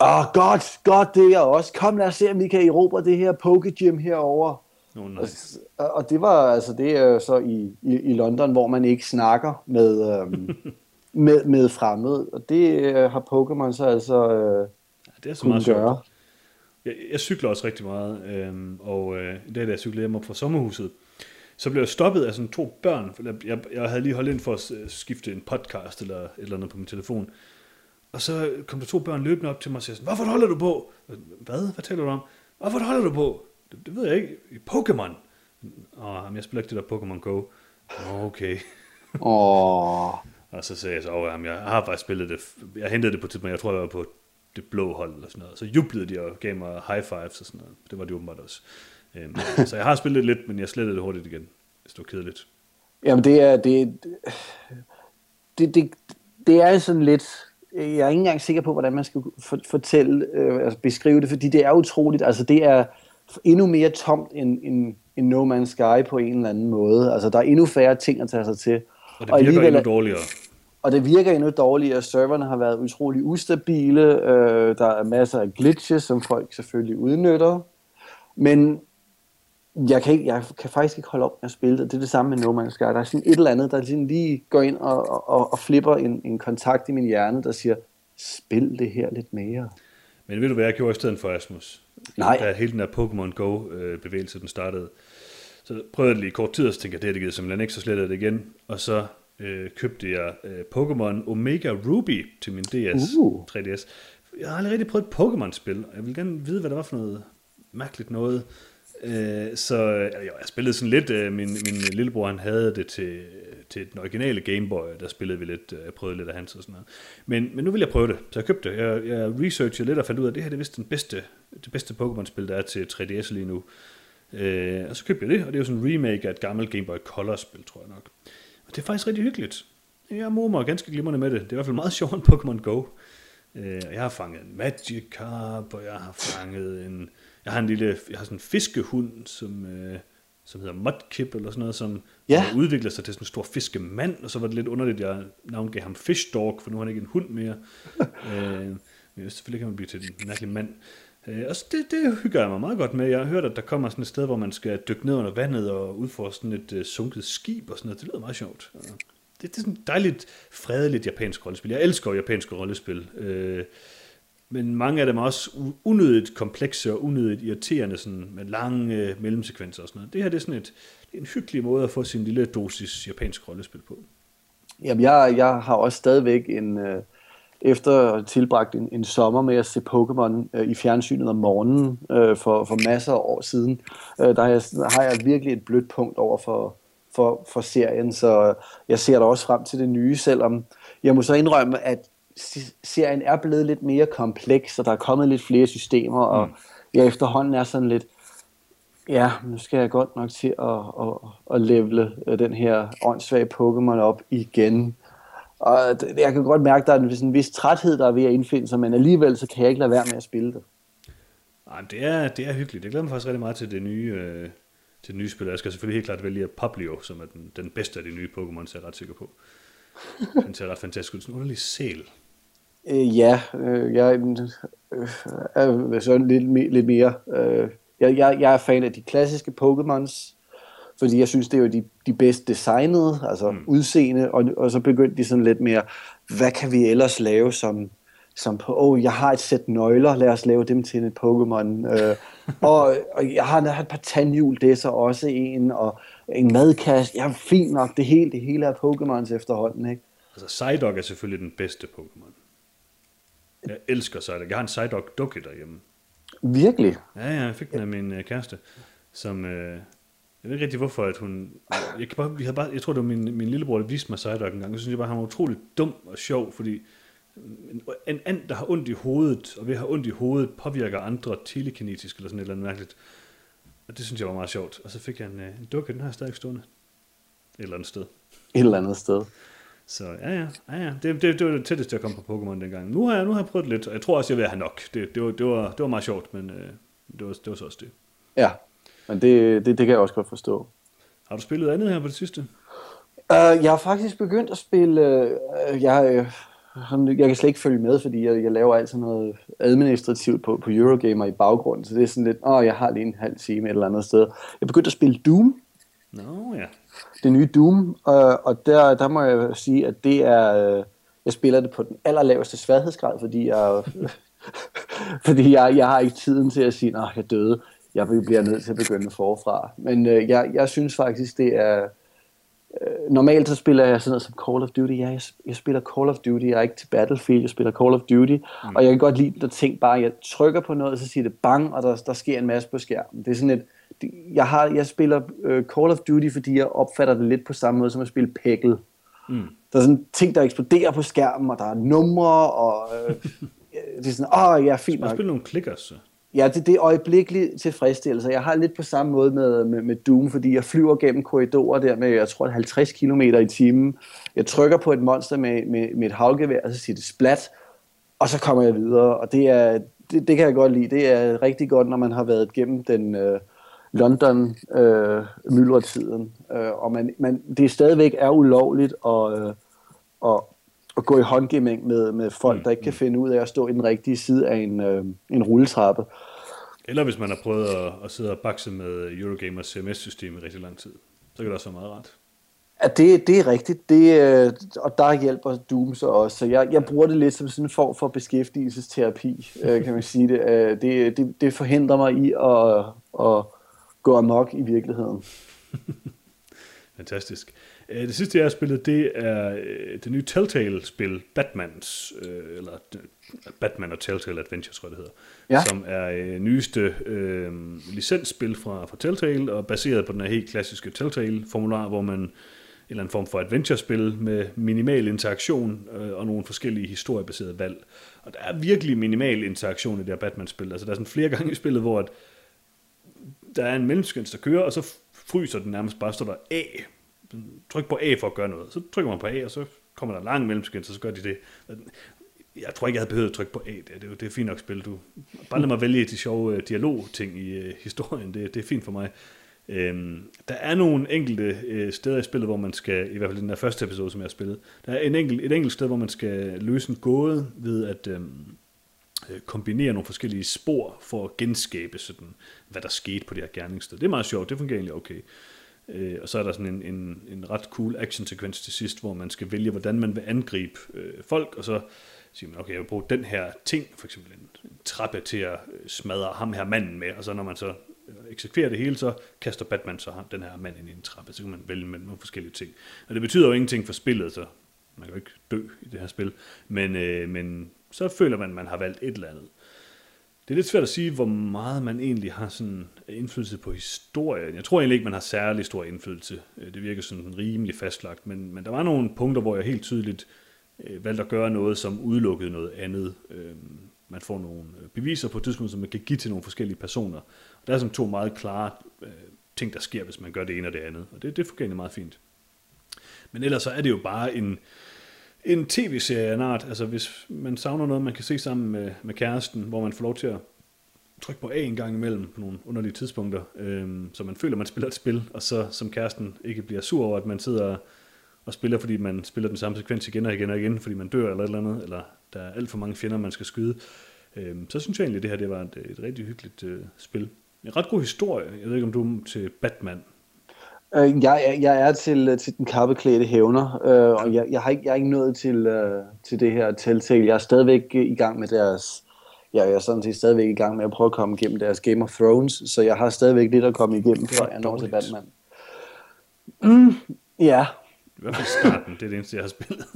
Åh, oh, godt, godt, det er jeg også. Kom, lad os se, om vi kan erobre det her Pokégym herovre. Oh, nice. og, og det var altså det er så i, i, i London, hvor man ikke snakker med, øhm, [laughs] med, med fremmede. Og det øh, har Pokémon så altså øh, det er så meget gøre. Jeg, jeg cykler også rigtig meget, øh, og øh, i dag, da jeg cyklede hjem op fra sommerhuset, så blev jeg stoppet af sådan to børn. Jeg, jeg havde lige holdt ind for at skifte en podcast eller et eller andet på min telefon. Og så kom der to børn løbende op til mig og sagde sådan, hvorfor holder du på? Hvad? Hvad taler du om? Hvorfor holder du på? Det, det ved jeg ikke. I Pokémon. Åh, jeg spiller ikke det der Pokémon Go. Okay. Åh. [laughs] og så sagde jeg så, at jeg har faktisk spillet det. Jeg hentede det på tidspunkt, jeg tror, jeg var på det blå hold eller sådan noget. Så jublede de og gav mig high fives og sådan noget. Det var de åbenbart også. Øhm, [laughs] så jeg har spillet lidt, men jeg slettede det hurtigt igen, det var kedeligt. Jamen det er, det, det, det, det er sådan lidt, jeg er ikke engang sikker på, hvordan man skal fortælle, øh, altså beskrive det, fordi det er utroligt, altså det er endnu mere tomt end, end, end No Man's Sky på en eller anden måde. Altså der er endnu færre ting at tage sig til. Og det virker og endnu dårligere. Og det virker endnu dårligere. Serverne har været utrolig ustabile. Øh, der er masser af glitches, som folk selvfølgelig udnytter. Men jeg kan, ikke, jeg kan faktisk ikke holde op med at spille det. Det er det samme med No Man's Sky. Der er sådan et eller andet, der sådan lige går ind og, og, og flipper en, en kontakt i min hjerne, der siger, spil det her lidt mere. Men ved du, hvad jeg gjorde i stedet for, Asmus? Nej. Da hele den der Pokémon Go-bevægelse, den startede, så prøvede jeg det lige kort tid, og så tænkte jeg, det her det givet simpelthen ikke, så slettede det igen. Og så øh, købte jeg øh, Pokémon Omega Ruby til min DS, uh. 3DS. Jeg har aldrig rigtig prøvet et Pokémon-spil, og jeg vil gerne vide, hvad det var for noget mærkeligt noget. Øh, så jeg, jeg spillede sådan lidt, øh, min, min lillebror han havde det til, til den originale Gameboy, der spillede vi lidt, øh, jeg prøvede lidt af hans og sådan noget. Men, men nu vil jeg prøve det, så jeg købte det. Jeg, jeg researchede lidt og fandt ud af, at det her det er vist den bedste, det bedste Pokémon-spil, der er til 3DS lige nu. Øh, og så købte jeg det, og det er jo sådan en remake af et gammelt Game Boy Color-spil, tror jeg nok. Det er faktisk rigtig hyggeligt. Jeg mor mig ganske glimrende med det. Det er i hvert fald meget sjovt end Pokémon Go. Øh, jeg har fanget en Magikarp, og jeg har fanget en jeg har en lille, jeg har sådan en fiskehund, som, øh, som hedder Mudkip eller sådan noget, som ja. udvikler sig til sådan en stor fiskemand, og så var det lidt underligt, at jeg navngav ham Fish Dog, for nu har han ikke en hund mere. [laughs] øh, men selvfølgelig kan man blive til en mærkelig mand. Øh, og så det, det hygger jeg mig meget godt med. Jeg har hørt, at der kommer sådan et sted, hvor man skal dykke ned under vandet og udforske sådan et øh, sunket skib og sådan noget. Det lyder meget sjovt. Det, det er sådan et dejligt, fredeligt japansk rollespil. Jeg elsker japanske rollespil. Øh, men mange af dem er også unødigt komplekse og unødigt irriterende, sådan med lange øh, mellemsekvenser og sådan noget. Det her det er sådan et, det er en hyggelig måde at få sin lille dosis japansk rollespil på. Jamen, jeg, jeg har også stadigvæk en, øh, efter tilbragt en, en sommer med at se Pokémon øh, i fjernsynet om morgenen øh, for, for masser af år siden, øh, der har jeg, har jeg virkelig et blødt punkt over for, for, for serien, så jeg ser da også frem til det nye, selvom jeg må så indrømme, at serien er blevet lidt mere kompleks, og der er kommet lidt flere systemer, og mm. jeg efterhånden er sådan lidt, ja, nu skal jeg godt nok til at, at, at levele øh, den her åndssvage Pokémon op igen. Og jeg kan godt mærke, at der er en, en vis træthed, der er ved at indfinde sig, men alligevel så kan jeg ikke lade være med at spille det. Nej, det er, det er hyggeligt. Jeg glæder mig faktisk rigtig meget til det nye, øh, til nye spil. Jeg skal selvfølgelig helt klart vælge Poplio, som er den, den bedste af de nye Pokémon, så jeg er ret sikker på. [laughs] Den ser ret fantastisk ud. Sådan en underlig sæl. Øh, ja, øh, jeg øh, er sådan lidt, lidt mere... Øh, jeg, jeg, jeg er fan af de klassiske Pokémons, fordi jeg synes, det er jo de, de bedst designede, altså mm. udseende, og, og så begyndte de sådan lidt mere, hvad kan vi ellers lave som, som på, oh, jeg har et sæt nøgler, lad os lave dem til et Pokémon. Øh, og, og jeg har, jeg har et par tandhjul, det er så også en, og en madkasse, ja, fint nok, det hele, det hele er Pokémons efterhånden, ikke? Altså, Psyduck er selvfølgelig den bedste Pokémon. Jeg elsker Psyduck. Jeg har en Psyduck dukke derhjemme. Virkelig? Ja, ja, jeg fik den af min øh, kæreste, som... Øh, jeg ved ikke rigtig, hvorfor at hun... Jeg, kan bare, vi havde bare, jeg tror, det var min, min lillebror, der viste mig Psyduck en gang. Jeg synes jeg bare, han var utrolig dum og sjov, fordi en, en and, der har ondt i hovedet, og ved at have ondt i hovedet, påvirker andre telekinetisk eller sådan et eller andet mærkeligt. Og det synes jeg var meget sjovt. Og så fik jeg en, øh, en dukke, den har jeg stadig stående. Et eller andet sted. Et eller andet sted. Så ja, ja, ja, ja. Det, det, det var det tætteste, jeg kom på Pokémon dengang. Nu har jeg, nu har jeg prøvet lidt, og jeg tror også, jeg vil have nok. Det, det, var, det, var, det var meget sjovt, men øh, det, var, det var så også det. Ja, men det, det, det kan jeg også godt forstå. Har du spillet andet her på det sidste? Uh, jeg har faktisk begyndt at spille... Uh, jeg, uh, jeg kan slet ikke følge med, fordi jeg, jeg laver altid noget administrativt på, på Eurogamer i baggrunden, så det er sådan lidt, åh, oh, jeg har lige en halv time et eller andet sted. Jeg begyndte at spille Doom. Nå no, ja. Det nye Doom, uh, og der, der må jeg sige, at det er... Uh, jeg spiller det på den allerlaveste sværhedsgrad, fordi jeg... [laughs] fordi jeg, jeg har ikke tiden til at sige, at jeg døde jeg bliver nødt til at begynde forfra. Men øh, jeg, jeg synes faktisk, det er... Øh, normalt så spiller jeg sådan noget som Call of Duty. Ja, jeg, jeg spiller Call of Duty. Jeg er ikke til Battlefield, jeg spiller Call of Duty. Mm. Og jeg kan godt lide, når ting bare... Jeg trykker på noget, så siger det bang, og der, der sker en masse på skærmen. Det er sådan et... Jeg, har, jeg spiller øh, Call of Duty, fordi jeg opfatter det lidt på samme måde som at spille Peggle. Mm. Der er sådan ting, der eksploderer på skærmen, og der er numre, og... Øh, [laughs] det er sådan, åh, oh, ja, fint nok. Spiller nogle klikker, så. Ja, det, det er øjeblikkelig tilfredsstillelse. Jeg har lidt på samme måde med, med, med Doom, fordi jeg flyver gennem korridorer der med, jeg tror, 50 km i timen. Jeg trykker på et monster med, med, med et havgevær, og så siger det splat, og så kommer jeg videre. Og det, er, det, det kan jeg godt lide. Det er rigtig godt, når man har været gennem den øh, London øh, myldretiden. Øh, og man, man, det stadigvæk er ulovligt at, øh, at, at gå i håndgivning med, med folk, mm. der ikke kan finde ud af at stå i den rigtige side af en, øh, en rulletrappe. Eller hvis man har prøvet at, at sidde og bakse med Eurogamers CMS-system i rigtig lang tid, så kan det også være meget rart. Ja, det, det er rigtigt, det, øh, og der hjælper Doom så også. Så jeg, jeg bruger det lidt som sådan en form for beskæftigelsesterapi, øh, kan man sige det. Øh, det, det. Det forhindrer mig i at, at gå amok i virkeligheden. [laughs] Fantastisk. Øh, det sidste, jeg har spillet, det er øh, det nye Telltale-spil, Batmans, øh, eller Batman og Telltale Adventures, tror jeg det hedder, ja. som er nyeste øh, licensspil fra, fra Telltale, og baseret på den her helt klassiske Telltale-formular, hvor man en eller anden form for adventure-spil med minimal interaktion øh, og nogle forskellige historiebaserede valg. Og der er virkelig minimal interaktion i det her Batman-spil. Altså der er sådan flere gange i spillet, hvor at der er en mellemskens, der kører, og så fryser den nærmest bare, står der A tryk på A for at gøre noget. Så trykker man på A, og så kommer der lang mellemskins, så, så gør de det. Jeg tror ikke, jeg havde behøvet at trykke på A. Det er, det er, det er fint nok spil. Du, bare lad mig vælge de sjove øh, dialog-ting i øh, historien. Det, det er fint for mig. Øhm, der er nogle enkelte øh, steder i spillet, hvor man skal, i hvert fald i den der første episode, som jeg har spillet, der er en enkelt, et enkelt sted, hvor man skal løse en gåde ved at øhm, øh, kombinere nogle forskellige spor for at genskabe sådan, hvad der skete på det her gerningssted. Det er meget sjovt, det fungerer egentlig okay. Øh, og så er der sådan en, en, en ret cool action-sekvens til sidst, hvor man skal vælge, hvordan man vil angribe øh, folk, og så siger man, okay, jeg vil bruge den her ting, for eksempel en, en trappe til at øh, smadre ham her manden med, og så når man så øh, eksekverer det hele, så kaster Batman så ham, den her mand ind i en trappe, så kan man vælge mellem nogle forskellige ting. Og det betyder jo ingenting for spillet, så man kan jo ikke dø i det her spil, men, øh, men så føler man, at man har valgt et eller andet. Det er lidt svært at sige, hvor meget man egentlig har sådan indflydelse på historien. Jeg tror egentlig ikke, man har særlig stor indflydelse. Øh, det virker sådan rimelig fastlagt, men, men der var nogle punkter, hvor jeg helt tydeligt øh, valgte at gøre noget, som udelukkede noget andet. Øh, man får nogle øh, beviser på et tidspunkt, som man kan give til nogle forskellige personer. Og der er sådan to meget klare øh, ting, der sker, hvis man gør det ene og det andet. Og det, det fungerer meget fint. Men ellers så er det jo bare en, en tv-serie af en art. Altså hvis man savner noget, man kan se sammen med, med kæresten, hvor man får lov til at trykke på A en gang imellem på nogle underlige tidspunkter, øhm, så man føler, at man [laughs] spiller et spil, og så som kæresten ikke bliver sur over, at man sidder og spiller, fordi man spiller den samme sekvens igen og igen og igen, fordi man dør eller et eller andet, eller der er alt for mange fjender, man skal skyde. Øhm, så synes jeg egentlig, at det her det var et, et rigtig hyggeligt øh, spil. En ret god historie. Jeg ved ikke, om du er til Batman. Øh, jeg, er- jeg er til, øh, til den kappeklædte hævner, øh, og jeg, jeg, har ikke, jeg er ikke nået til, øh, til det her Telltale. Jeg er stadigvæk øh, i gang med deres... Ja, jeg er sådan set stadigvæk i gang med at prøve at komme igennem deres Game of Thrones, så jeg har stadigvæk lidt at komme igennem, før jeg når til. Batman. Mm, ja, I hvert fald starten, det er det eneste, jeg har spillet.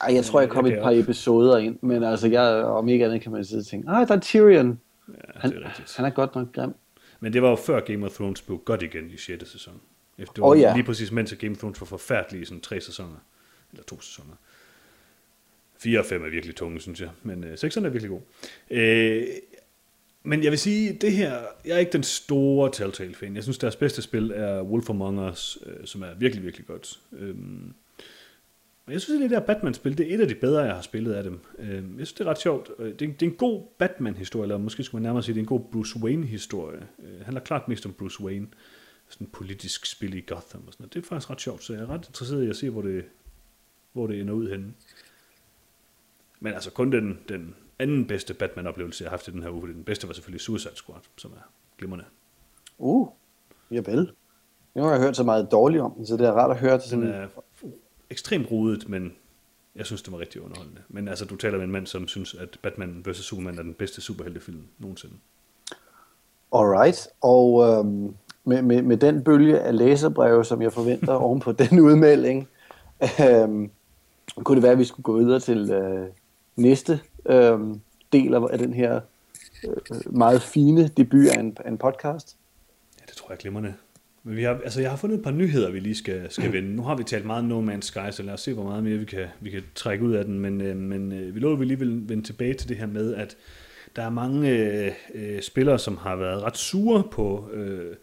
Ej, jeg tror, jeg kom et par episoder ind, men altså, jeg, om ikke andet kan man sidde og tænke, ah, der er Tyrion. Ja, Han, det er rigtigt. han er godt nok grim. Men det var jo før Game of Thrones blev godt igen i 6. sæson. Efter det var Åh, ja. lige præcis mens Game of Thrones var forfærdelige i sådan tre sæsoner. Eller to sæsoner. 4 og 5 er virkelig tunge, synes jeg. Men øh, 6'erne er virkelig god. Øh, men jeg vil sige, det her, jeg er ikke den store Telltale-fan. Jeg synes, deres bedste spil er Wolf Among Us, øh, som er virkelig, virkelig godt. Øhm, men jeg synes, at det der Batman-spil, det er et af de bedre, jeg har spillet af dem. Øhm, jeg synes, det er ret sjovt. Øh, Det er, det er en god Batman-historie, eller måske skulle man nærmere sige, det er en god Bruce Wayne-historie. Øh, handler klart mest om Bruce Wayne. Sådan politisk spil i Gotham og sådan noget. Det er faktisk ret sjovt, så jeg er ret interesseret i at se, hvor det, hvor det ender ud henne. Men altså kun den, den anden bedste Batman-oplevelse, jeg har haft i den her uge, den bedste var selvfølgelig Suicide Squad, som er glimrende. Uh, javel. Nu har jeg hørt så meget dårligt om den, så det er rart at høre til Den sådan... er ekstremt rodet, men jeg synes, det var rigtig underholdende. Men altså, du taler med en mand, som synes, at Batman vs. Superman er den bedste superheltefilm nogensinde. Alright, og øhm, med, med, med den bølge af læserbreve, som jeg forventer oven på den udmelding, øh, kunne det være, at vi skulle gå videre til øh, næste øh, del af, af den her øh, øh, meget fine debut af en, af en podcast. Ja, det tror jeg er glimrende. Men vi har, altså, jeg har fundet et par nyheder, vi lige skal, skal vende. Nu har vi talt meget No Man's Sky, så lad os se, hvor meget mere vi kan, vi kan trække ud af den. Men, øh, men øh, vi lover, at vi lige vil vende tilbage til det her med, at der er mange øh, øh, spillere, som har været ret sure på øh,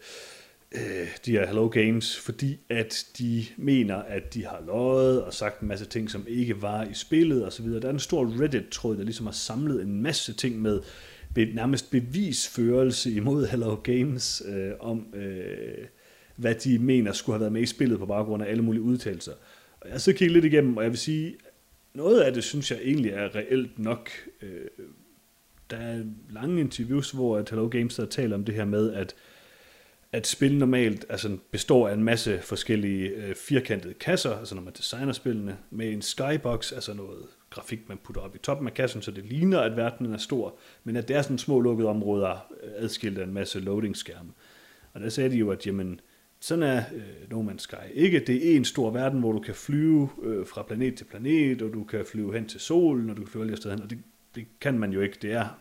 øh, de her Hello Games, fordi at de mener, at de har løjet og sagt en masse ting, som ikke var i spillet osv. Der er en stor Reddit-tråd, der ligesom har samlet en masse ting med be, nærmest bevisførelse imod Hello Games øh, om, øh, hvad de mener skulle have været med i spillet på baggrund af alle mulige udtalelser. Og jeg har så kigget lidt igennem, og jeg vil sige, noget af det synes jeg egentlig er reelt nok. Øh, der er lange interviews, hvor at Hello Games der taler om det her med, at at spil normalt altså, består af en masse forskellige øh, firkantede kasser, altså når man designer spillene, med en skybox, altså noget grafik, man putter op i toppen af kassen, så det ligner, at verdenen er stor, men at det er sådan små lukkede områder, øh, adskilt af en masse loading-skærme. Og der sagde de jo, at jamen, sådan er øh, No Man's Sky ikke. Det er en stor verden, hvor du kan flyve øh, fra planet til planet, og du kan flyve hen til solen, og du kan flyve alle steder hen, og det, det kan man jo ikke. Det er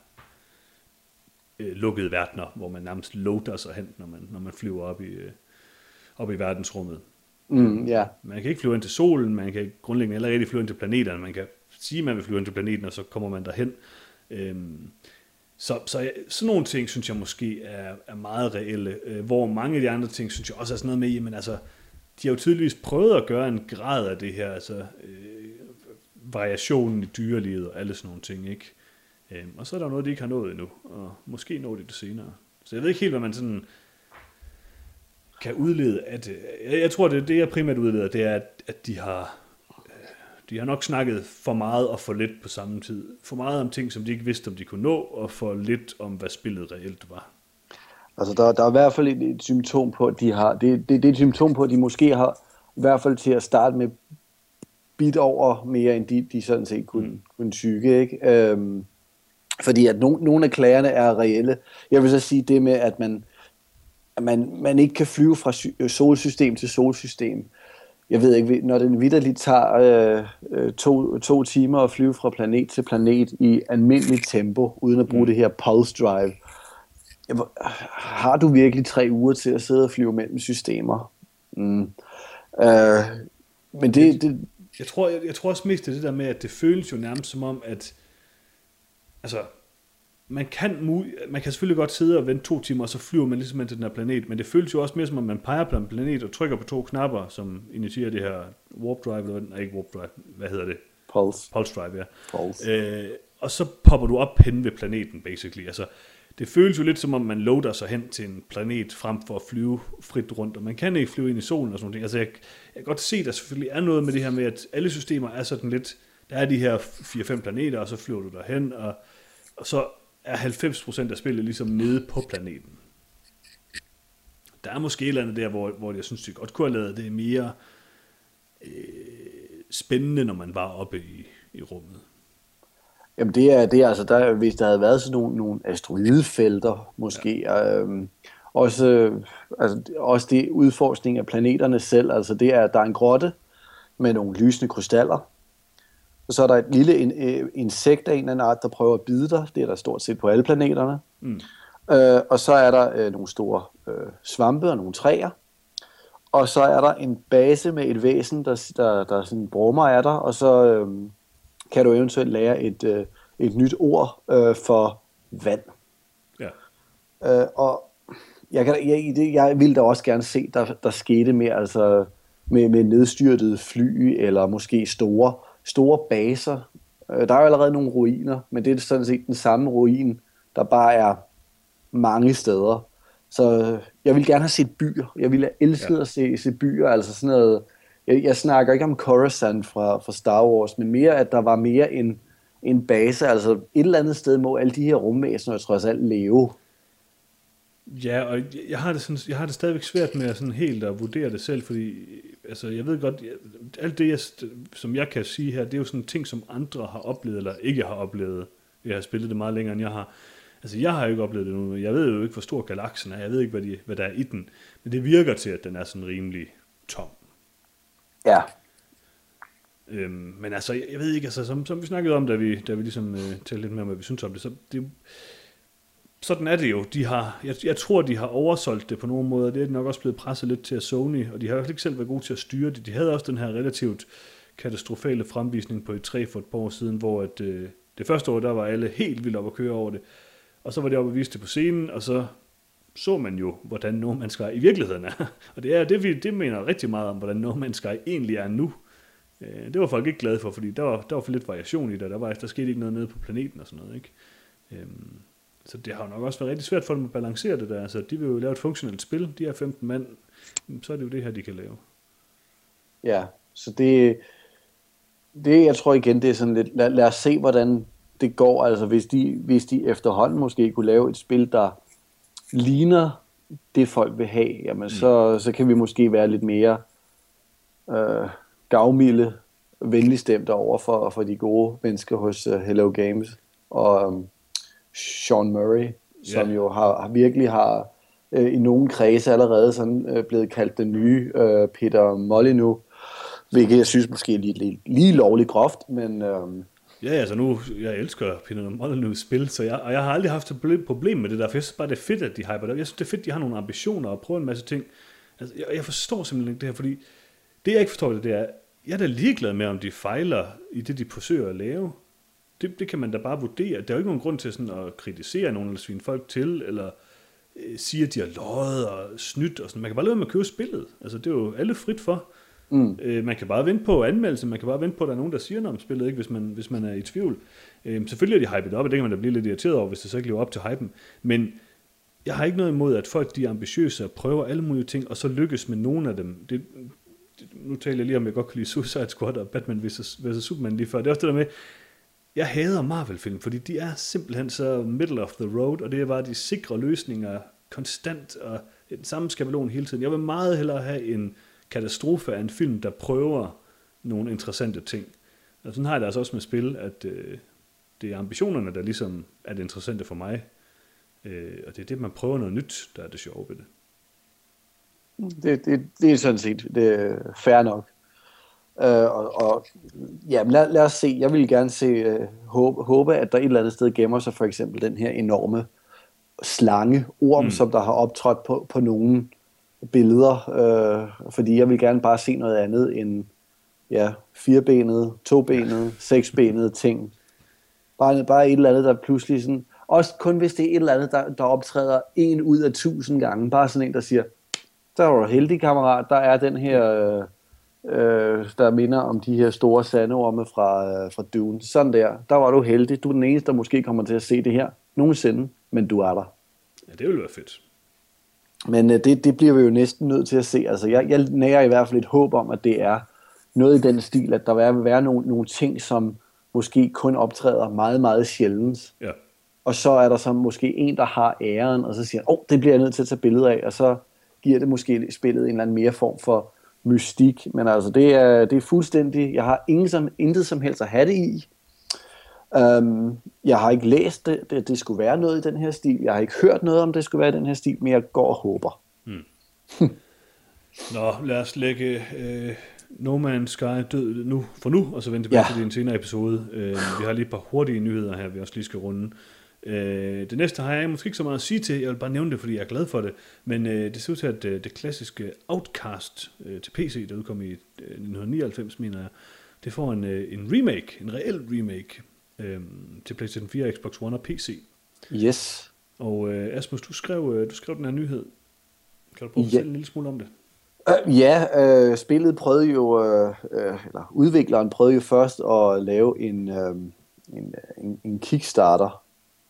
øh, lukkede verdener, hvor man nærmest loader sig hen, når man, når man flyver op i, øh, op i verdensrummet. Mm, ja, Man kan ikke flyve ind til solen, man kan grundlæggende heller ikke flyve ind til planeterne, man kan sige, at man vil flyve ind til planeten, og så kommer man derhen. Øhm, så, så jeg- sådan nogle ting, synes jeg måske er, er meget reelle, øh, hvor mange af de andre ting, synes jeg også er sådan noget med, jamen altså, de har jo tydeligvis prøvet at gøre en grad af det her, altså øh, variationen i dyrelivet og alle sådan nogle ting, ikke? Øhm, og så er der noget, de ikke har nået endnu, og måske når de det senere. Så jeg ved ikke helt, hvad man sådan kan udlede af det. Jeg, jeg tror, det, det jeg primært udleder, det er, at, at de har øh, de har nok snakket for meget og for lidt på samme tid. For meget om ting, som de ikke vidste, om de kunne nå, og for lidt om, hvad spillet reelt var. altså der, der er i hvert fald et, et symptom på, at de har, det, det, det er et symptom på, at de måske har, i hvert fald til at starte med, bit over mere, end de, de sådan set kunne, mm. kunne tykke, ikke? Øhm, fordi at no, nogle af klagerne er reelle. Jeg vil så sige det med, at man, at man, man ikke kan flyve fra øh, solsystem til solsystem. Jeg ved ikke, når den vidderligt tager øh, øh, to, to timer at flyve fra planet til planet i almindeligt tempo, uden at bruge mm. det her pulse drive, har du virkelig tre uger til at sidde og flyve mellem systemer? Mm. Øh, men det, det, Jeg tror, jeg, jeg tror også mest det er det der med, at det føles jo nærmest som om, at altså, man kan, man kan selvfølgelig godt sidde og vente to timer, og så flyver man ligesom hen til den her planet, men det føles jo også mere som om, man peger på en planet og trykker på to knapper, som initierer det her warp drive, eller nej, ikke warp drive, hvad hedder det? pulse. Pulse drive, ja. Pulse. Øh, og så popper du op hen ved planeten, basically. Altså, det føles jo lidt som om, man loader sig hen til en planet, frem for at flyve frit rundt, og man kan ikke flyve ind i solen og sådan noget. Altså, jeg, jeg kan godt se, at der selvfølgelig er noget med det her med, at alle systemer er sådan lidt, der er de her 4-5 planeter, og så flyver du derhen, og, og så er 90% af spillet ligesom nede på planeten. Der er måske et eller andet der, hvor, hvor jeg synes, det godt kunne have lavet det mere øh, spændende, når man var oppe i, i rummet. Jamen det er, det er altså, der, hvis der havde været sådan nogle, nogle asteroidefelter måske, ja. øhm, også, altså, også det udforskning af planeterne selv, altså det er, der er en grotte med nogle lysende krystaller, og så er der et lille in, uh, insekt af en eller anden art, der prøver at bide dig, det er der stort set på alle planeterne, mm. øh, og så er der øh, nogle store øh, svampe og nogle træer, og så er der en base med et væsen, der, der, der sådan brummer af dig, og så... Øh, kan du eventuelt lære et, øh, et nyt ord øh, for vand. Ja. Øh, og jeg, kan, jeg, det, jeg ville da også gerne se, der, der skete mere altså med, med nedstyrtede fly, eller måske store, store baser. Øh, der er jo allerede nogle ruiner, men det er sådan set den samme ruin, der bare er mange steder. Så jeg vil gerne have set byer. Jeg ville have elsket ja. at se, se byer, altså sådan noget jeg, jeg snakker ikke om Coruscant fra, fra Star Wars, men mere, at der var mere en, en base, altså et eller andet sted må alle de her rumvæsener trods alt leve. Ja, og jeg har det, sådan, jeg har det stadigvæk svært med at sådan helt at vurdere det selv, fordi altså, jeg ved godt, jeg, alt det, jeg, som jeg kan sige her, det er jo sådan ting, som andre har oplevet, eller ikke har oplevet. Jeg har spillet det meget længere, end jeg har. Altså, jeg har jo ikke oplevet det nu. Jeg ved jo ikke, hvor stor galaksen er. Jeg ved ikke, hvad, de, hvad der er i den. Men det virker til, at den er sådan rimelig tom. Ja. Øhm, men altså, jeg, jeg ved ikke, altså, som, som vi snakkede om, da vi, da vi ligesom øh, talte lidt mere om, hvad vi synes om det, så det, sådan er det jo. De har, jeg, jeg tror, de har oversolgt det på nogle måder. Det er nok også blevet presset lidt til at Sony, og de har jo ikke selv været gode til at styre det. De havde også den her relativt katastrofale fremvisning på et 3 for et par år siden, hvor at, øh, det første år, der var alle helt vildt op at køre over det. Og så var det op at vise det på scenen, og så så man jo, hvordan No Man's Sky i virkeligheden er. [laughs] Og det er det, vi det mener rigtig meget om, hvordan No Man's Sky egentlig er nu. Øh, det var folk ikke glade for, fordi der var, der var for lidt variation i det. Der, var, der skete ikke noget nede på planeten og sådan noget. Ikke? Øhm, så det har nok også været rigtig svært for dem at balancere det der. Altså, de vil jo lave et funktionelt spil. De er 15 mand. Så er det jo det her, de kan lave. Ja, så det, det jeg tror igen, det er sådan lidt, lad, lad os se, hvordan det går. Altså, hvis de, hvis de efterhånden måske kunne lave et spil, der ligner det, folk vil have, jamen mm. så, så kan vi måske være lidt mere øh, gavmilde, venligstemte over for, for de gode mennesker hos uh, Hello Games. Og um, Sean Murray, som yeah. jo har, har virkelig har øh, i nogle kredse allerede sådan, øh, blevet kaldt den nye øh, Peter Molyneux, hvilket jeg synes måske er lige, lige, lige lovligt groft, men, øh, Ja, altså nu, jeg elsker Peter Molyneux spil, så jeg, og jeg har aldrig haft et problem med det der, for jeg synes bare, det er fedt, at de hyper det. Jeg synes, det er fedt, at de har nogle ambitioner og prøver en masse ting. Altså, jeg, jeg forstår simpelthen ikke det her, fordi det, jeg ikke forstår det, det er, jeg er da ligeglad med, om de fejler i det, de forsøger at lave. Det, det kan man da bare vurdere. Der er jo ikke nogen grund til sådan at kritisere nogen, eller svine folk til, eller øh, sige, at de har løjet og snydt og sådan. Man kan bare lade med at købe spillet. Altså, det er jo alle frit for. Mm. Øh, man kan bare vente på anmeldelse, man kan bare vente på, at der er nogen, der siger noget om spillet, ikke, hvis, man, hvis man er i tvivl. Øh, selvfølgelig er de hypet op, og det kan man da blive lidt irriteret over, hvis det så ikke lever op til hypen. Men jeg har ikke noget imod, at folk de er ambitiøse og prøver alle mulige ting, og så lykkes med nogle af dem. Det, det, nu taler jeg lige om, jeg godt kan lide Suicide Squad og Batman vs. vs. Superman lige før. Det er også det der med, jeg hader Marvel-film, fordi de er simpelthen så middle of the road, og det er bare de sikre løsninger konstant, og den samme skabelon hele tiden. Jeg vil meget hellere have en katastrofe af en film, der prøver nogle interessante ting. Og sådan har jeg det altså også med spil, at øh, det er ambitionerne, der ligesom er det interessante for mig. Øh, og det er det, man prøver noget nyt, der er det sjove ved det. Det, det, det er sådan set det er fair nok. Uh, og, og ja, lad, lad os se. Jeg vil gerne se, uh, håbe, håbe, at der et eller andet sted gemmer sig for eksempel den her enorme slange, orm, mm. som der har optrådt på, på nogen billeder, øh, fordi jeg vil gerne bare se noget andet end ja, firebenede, tobenede, seksbenede ting. Bare, bare et eller andet, der pludselig sådan, også kun hvis det er et eller andet, der, der optræder en ud af tusind gange, bare sådan en, der siger, der var du heldig kammerat, der er den her, øh, øh der minder om de her store sandorme fra, øh, fra Dune. Sådan der, der var du heldig, du er den eneste, der måske kommer til at se det her nogensinde. men du er der. Ja, det ville være fedt. Men øh, det, det bliver vi jo næsten nødt til at se. Altså, jeg, jeg nærer i hvert fald et håb om, at det er noget i den stil, at der vil være nogle, nogle ting, som måske kun optræder meget, meget sjældent. Ja. Og så er der så måske en, der har æren, og så siger åh, oh, det bliver jeg nødt til at tage billeder af, og så giver det måske spillet en eller anden mere form for mystik. Men altså, det er, det er fuldstændig, jeg har ingen som, intet som helst at have det i. Um, jeg har ikke læst det, det, det skulle være noget i den her stil. Jeg har ikke hørt noget om det skulle være i den her stil, men jeg går og håber. [laughs] Nå, lad os lægge øh, No Man's Sky død nu, for nu, og så vente tilbage Ja. ja. til en senere episode. Øh, vi har lige et par hurtige nyheder her, vi også lige skal runde. Øh, det næste har jeg måske ikke så meget at sige til, jeg vil bare nævne det, fordi jeg er glad for det, men øh, det ser ud til, at øh, det klassiske Outcast øh, til PC, der udkom i øh, 1999, mener jeg, det får en, øh, en remake, en reel remake, øh, til PlayStation 4, Xbox One og PC. Yes. Og øh, Asmus, du skrev, øh, du skrev den her nyhed. Kan du prøve at Ja. en lille smule om det? Uh, ja, uh, spillet prøvede jo, uh, uh, eller udvikleren prøvede jo først at lave en, uh, en, en, en Kickstarter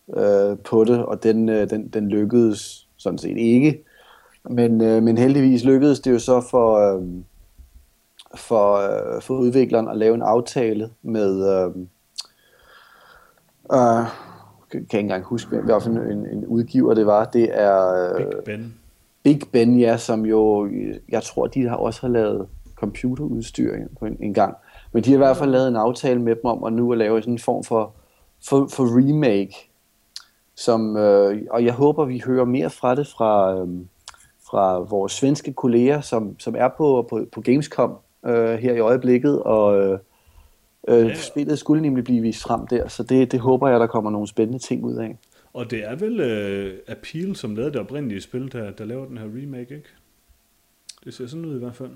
uh, på det, og den, uh, den, den lykkedes sådan set ikke. Men, uh, men heldigvis lykkedes det jo så for, uh, for, uh, for udvikleren at lave en aftale med... Uh, uh, kan ikke engang huske, hvad for en, en, udgiver det var. Det er... Big Uh, Ben. Big Ben, ja, som jo, jeg tror, de har også har lavet computerudstyr på en, en gang. Men de har i hvert fald lavet en aftale med dem om at nu at lave sådan en form for, for, for remake. Som, øh, og jeg håber, vi hører mere fra det fra, øh, fra vores svenske kolleger, som, som er på, på, på Gamescom øh, her i øjeblikket. Og øh, øh, Ja. spillet skulle nemlig blive vist frem der, så det, det håber jeg, der kommer nogle spændende ting ud af. Og det er vel uh, Appeal, som lavede det oprindelige spil, der, der laver den her remake, ikke? Det ser sådan ud i hvert fald.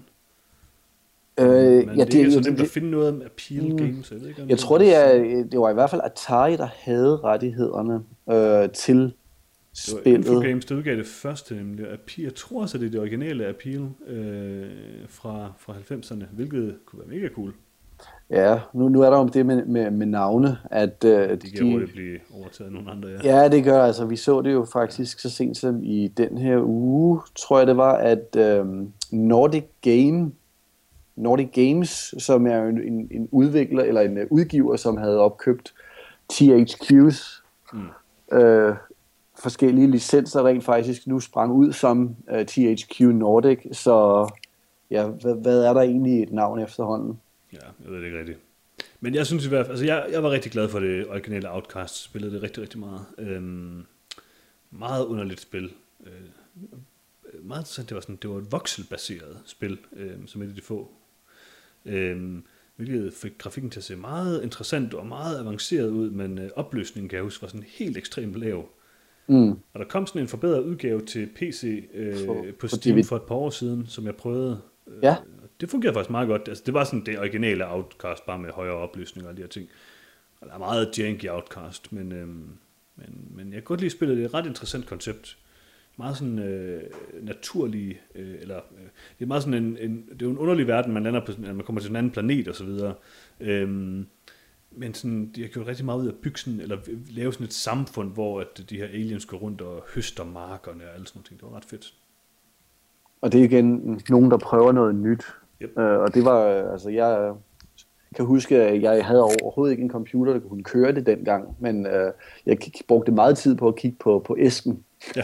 Øh, Men ja, det, er ikke så det- nemt det- at finde noget om Appeal Mm. Games. Jeg, ved ikke, om Jeg tror, det, er, det var i hvert fald Atari, der havde rettighederne øh, til Det var spillet. Infogames, der udgav det første, nemlig Appeal. Jeg tror også, det er det originale Appeal øh, fra, fra 90'erne, hvilket kunne være mega cool. Ja, nu, nu er der jo det med, med, med navne, at øh, De kan hurtigt blive overtaget af nogle andre, ja. Ja, det gør altså. Vi så det jo faktisk så sent som i den her uge, tror jeg det var, at øh, Nordic Game, Nordic Games, som er en, en, en udvikler eller en øh, udgiver, som havde opkøbt THQ's Mm. øh, forskellige licenser rent faktisk nu sprang ud som øh, THQ Nordic, så ja, hvad, hvad er der egentlig et navn efterhånden? Ja, jeg ved det ikke rigtigt. Men jeg synes i hvert fald, altså jeg, jeg var rigtig glad for det originale Outcast, spillede det rigtig, rigtig meget. Øhm, meget underligt spil. Øh, meget interessant, det var, sådan, det var et vokselbaseret spil, øh, som et af de få. Øh, hvilket fik grafikken til at se meget interessant og meget avanceret ud, men øh, opløsningen kan jeg huske var sådan helt ekstremt lav. Mm. Og der kom sådan en forbedret udgave til PC øh, For- på for Steam DVD. for et par år siden, som jeg prøvede. Øh, Ja. Det fungerede faktisk meget godt. Altså, det var sådan det originale Outcast, bare med højere opløsning og de her ting. Og der er meget janky Outcast, men, øhm, men, men jeg kan godt lide spillet. Det er et ret interessant koncept. Meget sådan øh, naturlig, øh, eller øh, det er meget sådan en, en, det er jo en underlig verden, man lander på, man kommer til en anden planet og så videre. Øhm, men sådan, de har gjort rigtig meget ud af bygge sådan, eller lave sådan et samfund, hvor at de her aliens går rundt og høster markerne og alle sådan noget ting. Det var ret fedt. Og det er igen nogen, der prøver noget nyt. Yep. Øh, og det var, øh, altså jeg øh, kan huske, at jeg havde overhovedet ikke en computer, der kunne køre det dengang, men øh, jeg brugte meget tid på at kigge på, på æsken. Ja.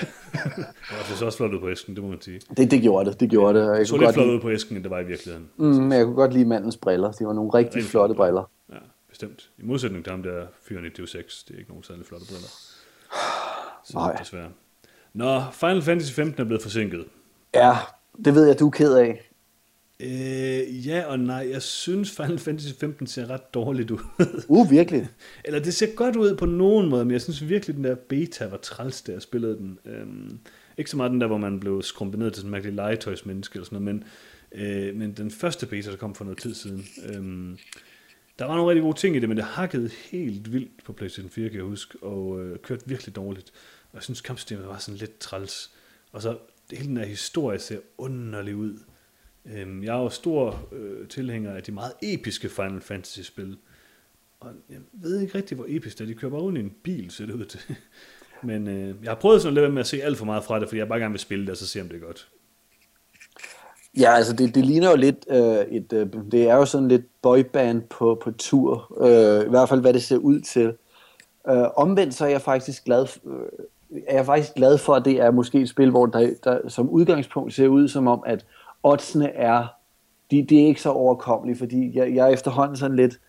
[laughs] Det så også flot ud på æsken, det må man sige. Det, det gjorde det, det gjorde det. Jeg Det så kunne, lidt godt flot ud på æsken, end det var i virkeligheden. mm, men jeg kunne godt lide mandens briller. Det var nogle rigtig Rigtig flotte briller. Ja, bestemt. I modsætning til ham der fyren i Deus Ex, det er ikke nogen særlig flotte briller. Så Nej. desværre. Nå, Final Fantasy 15 er blevet forsinket. Ja, det ved jeg, du er ked af. Øh, ja og nej, jeg synes Final Fantasy 15 ser ret dårligt ud. [laughs] Uh, virkelig. Eller det ser godt ud på nogen måde, men jeg synes virkelig, den der beta var træls, da jeg spillede den. Øhm, ikke så meget den der, hvor man blev skrumpet ned til sådan en mærkelig legetøjsmenneske eller sådan noget, men, øh, men den første beta, der kom for noget tid siden, øhm, der var nogle rigtig gode ting i det, men det hakkede helt vildt på PlayStation 4, kan jeg huske, og øh, kørte virkelig dårligt. Og jeg synes, kampsystemet var sådan lidt træls. Og så hele den her historie ser underlig ud. Øhm, jeg er jo stor øh, tilhænger af de meget episke Final Fantasy-spil. Og jeg ved ikke rigtig, hvor episk det er. De kører bare rundt i en bil, ser det ud til. [laughs] Men øh, jeg har prøvet sådan lidt med at se alt for meget fra det, fordi jeg bare gerne vil spille det, og så se, om det er godt. Ja, altså det, det ligner jo lidt øh, et, øh, det er jo sådan lidt boyband på, på tur, øh, i hvert fald hvad det ser ud til. Øh, omvendt så er jeg faktisk glad, øh, er jeg faktisk glad for, at det er måske et spil, hvor der, der som udgangspunkt ser ud som om, at oddsene er, de, de er ikke så overkommelige, fordi jeg, jeg er efterhånden sådan lidt,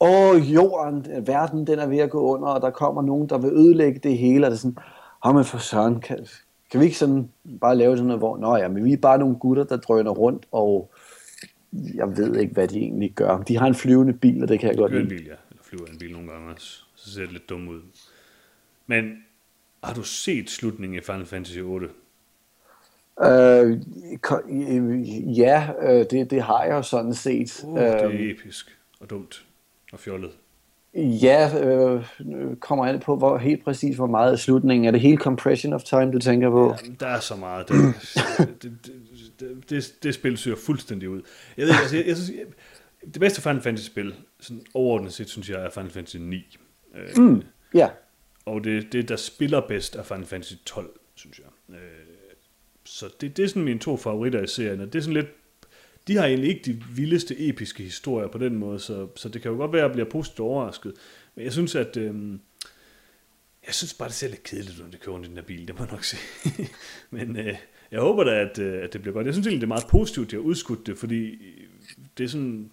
åh, jorden, verden, den er ved at gå under, og der kommer nogen, der vil ødelægge det hele, og det er sådan, åh, men for søren, kan, kan vi ikke sådan bare lave sådan noget, hvor, nå ja, men vi er bare nogle gutter, der drøner rundt, og jeg ved ikke, hvad de egentlig gør. De har en flyvende bil, og det kan jeg godt lide. en bil, ja. Eller flyver en bil nogle gange også. Så ser det lidt dumt ud. Men har du set slutningen i Final Fantasy 8? Øh, ja, øh, det, det har jeg jo sådan set. Uh, det er øh, episk og dumt og fjollet. Ja, øh, kommer an på hvor helt præcis hvor meget af slutningen. Er det hele compression of time, du tænker på? Ja, der er så meget. Det, det, det, det, det spil syr fuldstændig ud. Jeg ved, altså, jeg, jeg synes, det bedste Final Fantasy-spil, sådan overordnet set, synes jeg, er Final Fantasy 9. Øh, mm, ja. Yeah. Og det, det, der spiller bedst, er Final Fantasy 12, synes jeg. Øh, så det, det er sådan mine to favoritter i serien, og det er sådan lidt de har egentlig ikke de vildeste episke historier på den måde, så, så det kan jo godt være, at jeg bliver positivt overrasket. Men jeg synes, at... øh, jeg synes bare, det ser lidt kedeligt, når det kører i den her bil, det må jeg nok [laughs] sige. Men øh, jeg håber da, at, øh, at det bliver godt. Jeg synes egentlig, det er meget positivt, at de har udskudt det, fordi øh, det er sådan...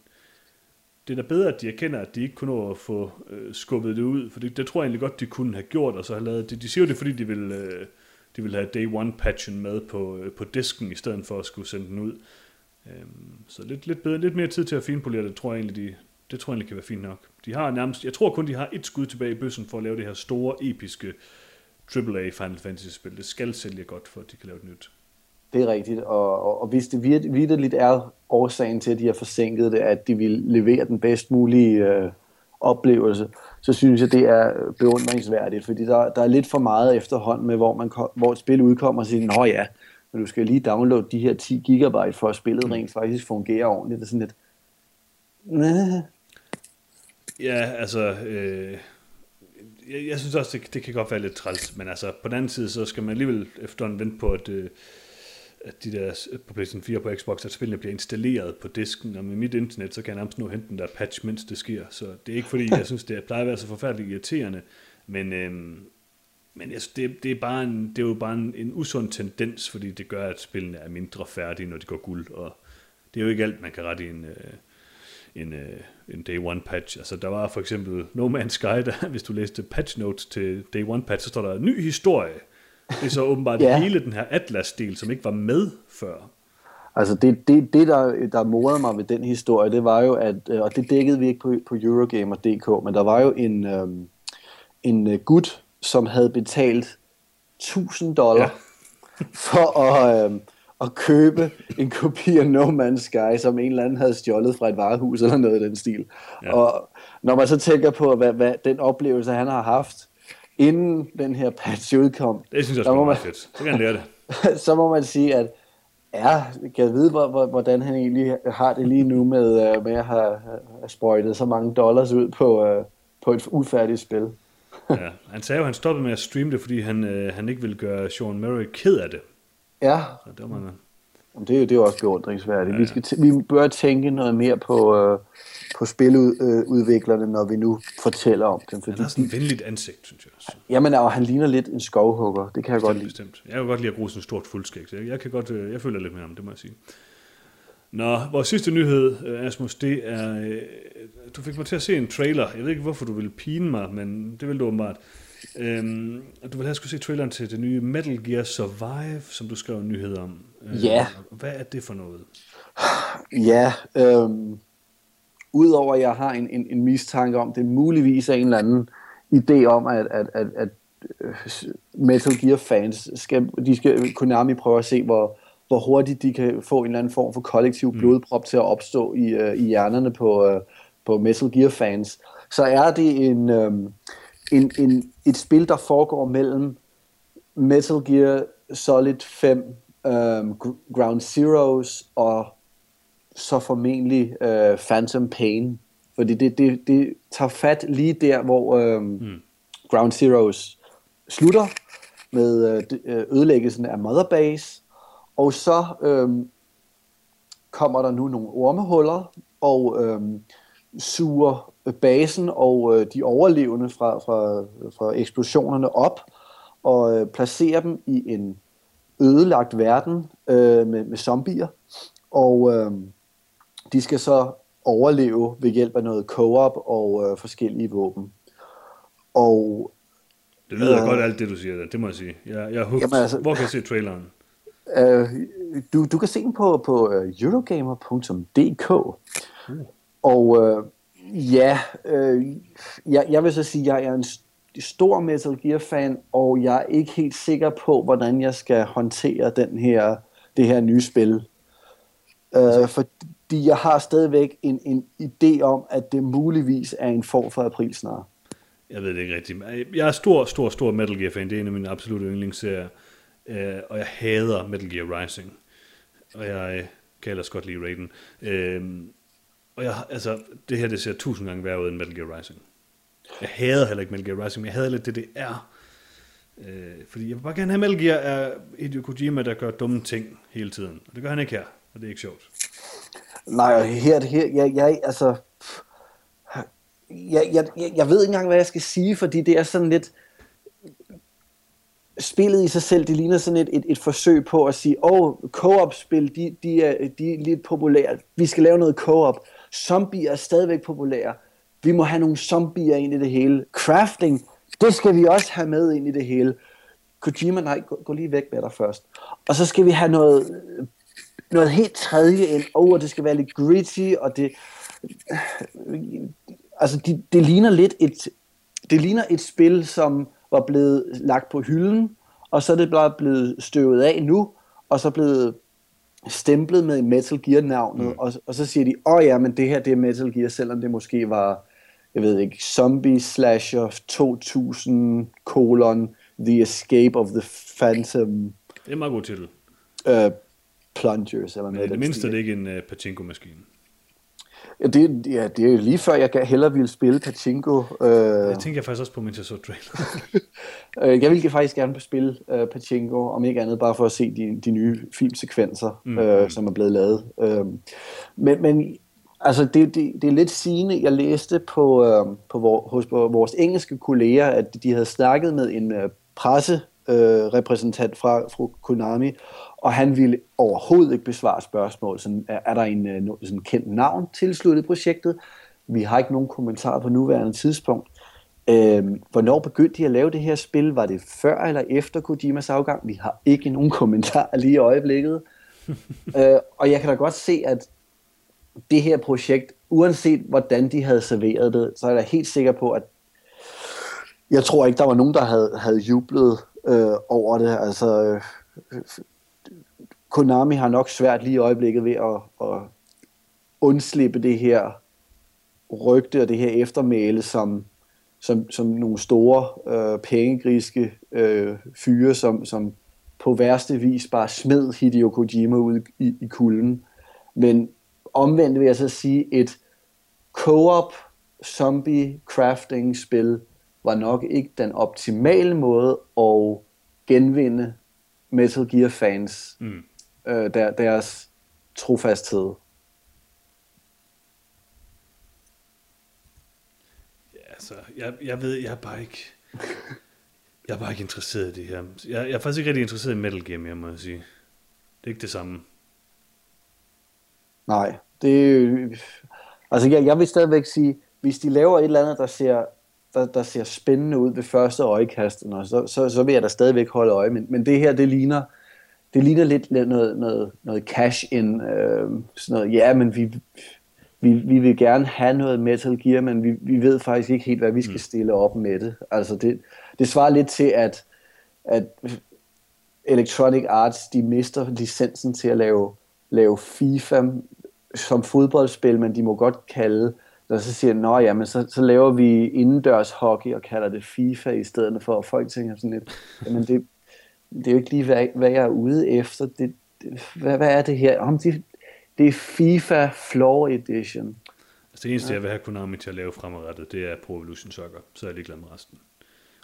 Det er da bedre, at de erkender, at de ikke kunne nå at få øh, skubbet det ud, for det, det tror jeg egentlig godt, de kunne have gjort, og så have lavet det. De siger jo det, fordi de vil, øh, de vil have Day One-patchen med på, øh, på disken, i stedet for at skulle sende den ud. Øhm, så lidt, lidt, bedre, lidt mere tid til at finpolere det, tror jeg egentlig, de, det tror jeg egentlig kan være fint nok. De har nærmest, jeg tror kun, de har et skud tilbage i bøssen for at lave det her store, episke AAA Final Fantasy-spil. Det skal sælge godt, for at de kan lave et nyt. Det er rigtigt, og, og, og hvis det vidderligt er årsagen til, at de har forsinket det, at de vil levere den bedst mulige øh, oplevelse, så synes jeg, det er beundringsværdigt, fordi der, der er lidt for meget efterhånden med, hvor, man, hvor et spil udkommer og siger, nå ja, men du skal lige downloade de her 10 gigabyte for at spillet rent faktisk fungerer ordentligt. Det er sådan lidt... Næh. Ja, altså... Øh, jeg, jeg synes også, det, det kan godt være lidt træls, men altså på den anden side, så skal man alligevel efterhånden vente på, at, øh, at de der øh, på PlayStation 4 på Xbox, at spillene bliver installeret på disken, og med mit internet, så kan jeg nærmest nå hente den der patch, mens det sker. Så det er ikke fordi, jeg synes, det plejer at være så forfærdeligt irriterende, men, øhm, men altså, det, det, er bare en, det er jo bare en, en usund tendens, fordi det gør, at spillene er mindre færdige, når de går guld, og det er jo ikke alt, man kan rette i en, øh, en, øh, en day one patch. Altså, der var for eksempel No Man's Sky, [laughs] der, hvis du læste patch notes til day one patch, så står der ny historie. Det er så åbenbart ja. hele den her Atlas-del, som ikke var med før. Altså det, det, det der, der morede mig ved den historie, det var jo, at, øh, og det dækkede vi ikke på, på Eurogamer.dk, men der var jo en, øhm, en gut, som havde betalt 1000 dollar ja. [laughs] for at, øh, at købe en kopi af No Man's Sky, som en eller anden havde stjålet fra et varehus eller noget i den stil. Ja. Og når man så tænker på, hvad, hvad den oplevelse, han har haft, inden den her patch udkom, det synes jeg er fedt. Så kan han lære det. [laughs] så må man sige, at ja, kan jeg vide, hvordan han egentlig har det lige nu med, øh, med at have, have sprøjtet så mange dollars ud på, øh, på et ufærdigt spil ja, han sagde jo, at han stoppede med at streame det, fordi han, øh, han ikke ville gøre Sean Murray ked af det. Ja. Så det, var man... det, er, det er jo også beundringsværdigt. Ja. Vi, skal vi bør tænke noget mere på, øh, på spiludviklerne, når vi nu fortæller om dem. Fordi han har sådan et venligt ansigt, synes jeg også. Jamen, og han ligner lidt en skovhugger. Det kan jeg bestemt, godt lide. Bestemt. Jeg kan godt lide at bruge sådan et stort fuldskæg. Jeg, jeg, kan godt, øh, jeg føler lidt mere om det, må jeg sige. Nå, vores sidste nyhed, øh, Asmus, det er, øh, du fik mig til at se en trailer. Jeg ved ikke, hvorfor du ville pine mig, men det vil du åbenbart. Øhm, du vil have skulle se traileren til det nye Metal Gear Survive, som du skrev en nyhed om. Øh, ja. Hvad er det for noget? Ja, øhm, udover at jeg har en, en, en mistanke om, det muligvis er en eller anden idé om, at, at, at, at Metal Gear fans skal, de skal Konami prøve at se, hvor, hvor hurtigt de kan få en eller anden form for kollektiv mm. blodprop til at opstå i, uh, i hjernerne på, uh, på Metal Gear fans, så er det en, um, en, en, et spil, der foregår mellem Metal Gear Solid 5, um, Ground Zeroes og så formentlig uh, Phantom Pain. Fordi det, det, det tager fat lige der, hvor um, mm. Ground Zeroes slutter, med øh, ødelæggelsen af Mother Base, og så øh, kommer der nu nogle ormehuller, og øh, suger basen og øh, de overlevende fra, fra, fra eksplosionerne op, og øh, placerer dem i en ødelagt verden øh, med, med zombier, og øh, de skal så overleve ved hjælp af noget co-op og øh, forskellige våben. Og det lyder øh, godt alt det, du siger der. Det må jeg sige. Jeg, jeg er jamen, altså, Hvor kan jeg se traileren? Øh, du, du kan se den på, på uh, eurogamer.dk. Uh. Og øh, ja, øh, jeg, jeg vil så sige, at jeg er en stor Metal Gear-fan, og jeg er ikke helt sikker på, hvordan jeg skal håndtere den her, det her nye spil. Øh, fordi jeg har stadigvæk en, en idé om, at det muligvis er en form for april snart. Jeg ved det ikke rigtigt. Jeg er stor, stor, stor Metal Gear-fan. Det er en af mine absolutte yndlingsserier. Øh, og jeg hader Metal Gear Rising. Og jeg øh, kan ellers godt lide Raiden. Øh, og jeg, altså, det her det ser tusind gange værre ud end Metal Gear Rising. Jeg hader heller ikke Metal Gear Rising, men jeg hader lidt det, det er. Øh, fordi jeg vil bare gerne have Metal Gear af Hideo Kojima, der gør dumme ting hele tiden. Og det gør han ikke her, og det er ikke sjovt. Nej, og her, her jeg, jeg, altså, jeg, jeg, jeg ved ikke engang, hvad jeg skal sige, fordi det er sådan lidt, spillet i sig selv, det ligner sådan et, et, et forsøg på at sige, åh, oh, co-op-spil, de, de, er, de er lidt populære, vi skal lave noget co-op. Zombier er stadigvæk populære. Vi må have nogle zombier ind i det hele. Crafting, det skal vi også have med ind i det hele. Kojima, nej, gå, gå lige væk med dig først. Og så skal vi have noget, noget helt tredje ind. Åh, oh, det skal være lidt gritty, og det... Altså, det, det ligner lidt et... Det ligner et spil, som var blevet lagt på hylden, og så er det bare blevet støvet af nu, og så blevet stemplet med Metal Gear-navnet, mm. og, og så siger de, åh oh ja, men det her det er Metal Gear, selvom det måske var, jeg ved ikke, Zombie Slasher 2000, colon, The Escape of the Phantom. Det er en meget god titel. Uh, plungers, eller noget. det mindste er det ikke en uh, pachinko-maskine. Ja, det, ja, det er lige før, jeg hellere ville spille Pachinko. Øh, jeg tænker jeg faktisk også på, så trailer. [laughs] øh, jeg ville faktisk gerne spille øh, Pachinko, om ikke andet bare for at se de, de nye filmsekvenser, mm. øh, som er blevet lavet. Øh, men, men altså, det, det, det er lidt sigende. Jeg læste på, øh, på, vor, hos på vores engelske kolleger, at de havde snakket med en øh, presserepræsentant øh, fra, fra Konami, og han ville overhovedet ikke besvare spørgsmål. Sådan, er, er der en uh, sådan kendt navn tilsluttet projektet? Vi har ikke nogen kommentar på nuværende tidspunkt. Øhm, hvornår begyndte de at lave det her spil? Var det før eller efter Kojimas afgang? Vi har ikke nogen kommentar lige i øjeblikket. [laughs] øh, og jeg kan da godt se, at det her projekt, uanset hvordan de havde serveret det, så er jeg da helt sikker på, at jeg tror ikke, der var nogen, der havde, havde jublet øh, over det. Altså, øh, Konami har nok svært lige i øjeblikket ved at, at undslippe det her rygte og det her eftermæle, som, som, som nogle store øh, pengegriske øh, fyre, som, som på værste vis bare smed Hideo Kojima ud i, i kulden. Men omvendt vil jeg så sige, et co-op zombie crafting spil var nok ikke den optimale måde at genvinde Metal Gear fans mm øh, der, deres trofasthed. Ja, altså, jeg, jeg ved, jeg er bare ikke... Jeg er bare ikke interesseret i det her. Jeg, jeg er faktisk ikke rigtig interesseret i Metal Gear mere, må jeg sige. Det er ikke det samme. Nej, det Altså, jeg, jeg vil stadigvæk sige, hvis de laver et eller andet, der ser, der, der ser spændende ud ved første øjekast, så, så, så vil jeg da stadigvæk holde øje. Men, men det her, det ligner det ligner lidt noget, noget, noget cash-in. Øh, sådan noget. Ja, men vi, vi, vi vil gerne have noget Metal Gear, men vi, vi ved faktisk ikke helt, hvad vi skal mm. stille op med det. Altså det, det svarer lidt til, at, at Electronic Arts, de mister licensen til at lave, lave FIFA som fodboldspil, men de må godt kalde, og så siger nå ja, men så, så laver vi indendørs hockey og kalder det FIFA i stedet for, at folk tænker sådan lidt, jamen det, det er jo ikke lige, hvad, hvad jeg er ude efter. Det, det, hvad, hvad er det her? Om det, det er FIFA Floor Edition. Altså det eneste, ja. jeg vil have Konami til at lave fremadrettet, det er Pro Evolution Soccer. Så er jeg ligeglad med resten.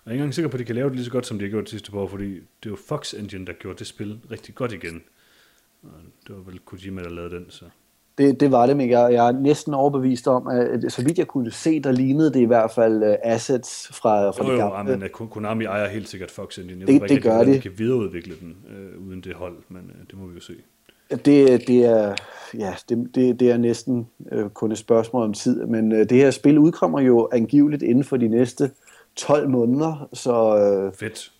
er ikke engang sikker på, at de kan lave det lige så godt, som de har gjort de sidste par år, fordi det jo Fox Engine, der gjorde det spil rigtig godt igen. Og det var vel Kojima, der lavede den, så... Det, det var det, men jeg, jeg er næsten overbevist om, at så vidt jeg kunne se, der lignede det i hvert fald uh, assets fra, fra Jo, det jo, gamle. men uh, Konami ejer helt sikkert Fox Engine. Jeg Det- ved det ikke, gør de kan videreudvikle den øh, uden det hold, men øh, det må vi jo se. Det, det, er, ja, det, det, det er næsten øh, kun et spørgsmål om tid, men øh, det her spil udkommer jo angiveligt inden for de næste 12 måneder, så øh, Fedt.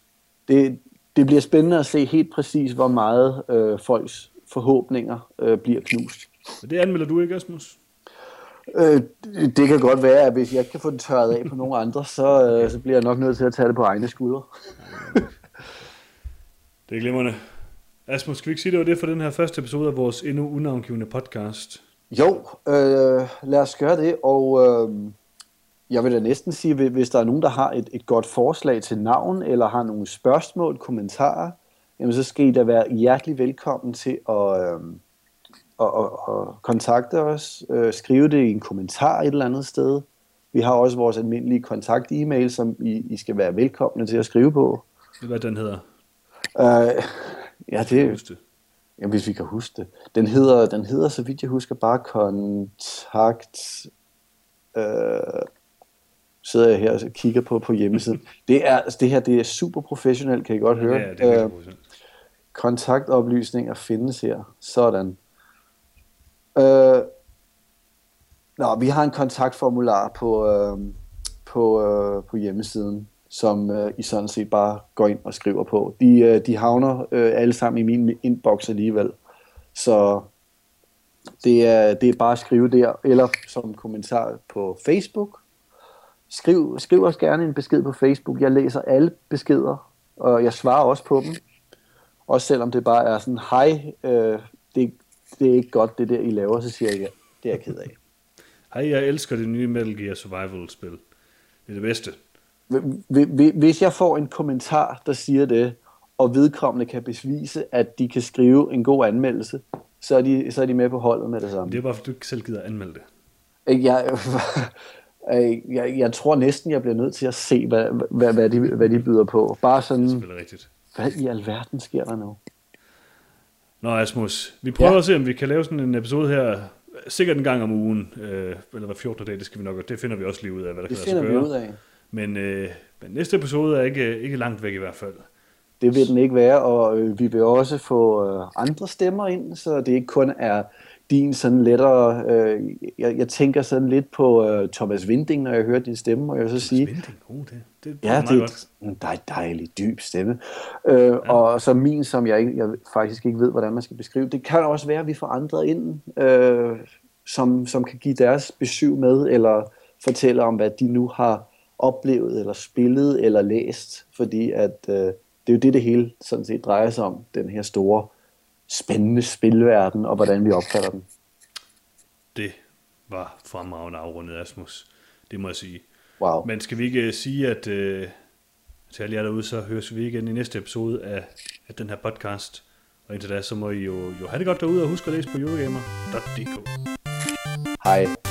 det, det bliver spændende at se helt præcis, hvor meget øh, folks forhåbninger øh, bliver knust. Men det anmelder du ikke, Asmus? Øh, det kan godt være, at hvis jeg ikke kan få det tørret af på nogle andre, så, øh, så bliver jeg nok nødt til at tage det på egne skuldre. [laughs] Det er glimrende. Asmus, skal vi ikke sige, det var det for den her første episode af vores endnu unavngivende podcast? Jo, øh, lad os gøre det, og øh, jeg vil da næsten sige, hvis- hvis der er nogen, der har et, et godt forslag til navn, eller har nogle spørgsmål, kommentarer, jamen så skal I da være hjertelig velkommen til at, øh, at, at, at kontakte os, øh, skrive det i en kommentar et eller andet sted. Vi har også vores almindelige kontakt-e-mail, som I, I skal være velkomne til at skrive på. Hvad den hedder. Øh, ja, det, det. Ja, hvis vi kan huske det. Den hedder, den hedder så vidt jeg husker, bare kontakt... Øh, sidder jeg her og kigger på på hjemmesiden. [laughs] Det, er, altså, det her det er super professionelt, kan I godt høre. Ja, det er Øh, kontaktoplysninger findes her. Sådan. Øh, nå, vi har en kontaktformular på, øh, på, øh, på hjemmesiden, som øh, I sådan set bare går ind og skriver på. De, øh, de havner øh, alle sammen i min inbox alligevel. Så det er, det er bare at skrive der, eller som kommentar på Facebook. Skriv, skriv os gerne en besked på Facebook. Jeg læser alle beskeder, og jeg svarer også på dem. Også selvom det bare er sådan, hej, øh, det, det er ikke godt det der, I laver, så siger jeg, ja, det er jeg ked af. [laughs] Hej, jeg elsker det nye Metal Gear Survival-spil. Det er det bedste. Hvi- hvi- Hvis jeg får en kommentar, der siger det, og vedkommende kan besvise, at de kan skrive en god anmeldelse, så er de, så er de med på holdet med det samme. Det er bare, fordi du ikke selv gider anmelde det. Jeg, [laughs] jeg, jeg tror næsten, jeg bliver nødt til at se, hvad, hvad, hvad, de, hvad de byder på. Bare Det sådan, er selvfølgelig rigtigt. hvad i alverden sker der nu? Nå, Asmus, vi prøver Ja. at se, om vi kan lave sådan en episode her, sikkert en gang om ugen, øh, eller hver 14. dag, det skal vi nok, det finder vi også lige ud af, hvad der Det kan finder lade vi sig ud gøre. af. Men, øh, men næste episode er ikke, ikke langt væk i hvert fald. Det vil den ikke være, og øh, vi vil også få øh, andre stemmer ind, så det ikke kun er din sådan lettere... Øh, jeg, jeg tænker sådan lidt på øh, Thomas Winding, når jeg hører din stemme, og jeg vil så sige... Svinding, oh, det, det, det Ja, er det godt. en dej, dejlig, dyb stemme. Øh, ja. Og så min, som jeg, ikke, jeg faktisk ikke ved, hvordan man skal beskrive. Det kan også være, at vi får andre ind, øh, som, som kan give deres besøg med, eller fortælle om, hvad de nu har oplevet, eller spillet, eller læst. Fordi at, øh, det er jo det, det hele sådan set drejer sig om. Den her store, spændende spilverden, og hvordan vi opfatter den. Det var fremragende afrundet, Asmus. Det må jeg sige. Wow. Men skal vi ikke øh, sige, at øh, til alle jer derude, så høres vi igen i næste episode af, af den her podcast. Og indtil da, så må I jo, jo have det godt derude, og husk at læse på Eurogamer.dk. Hej.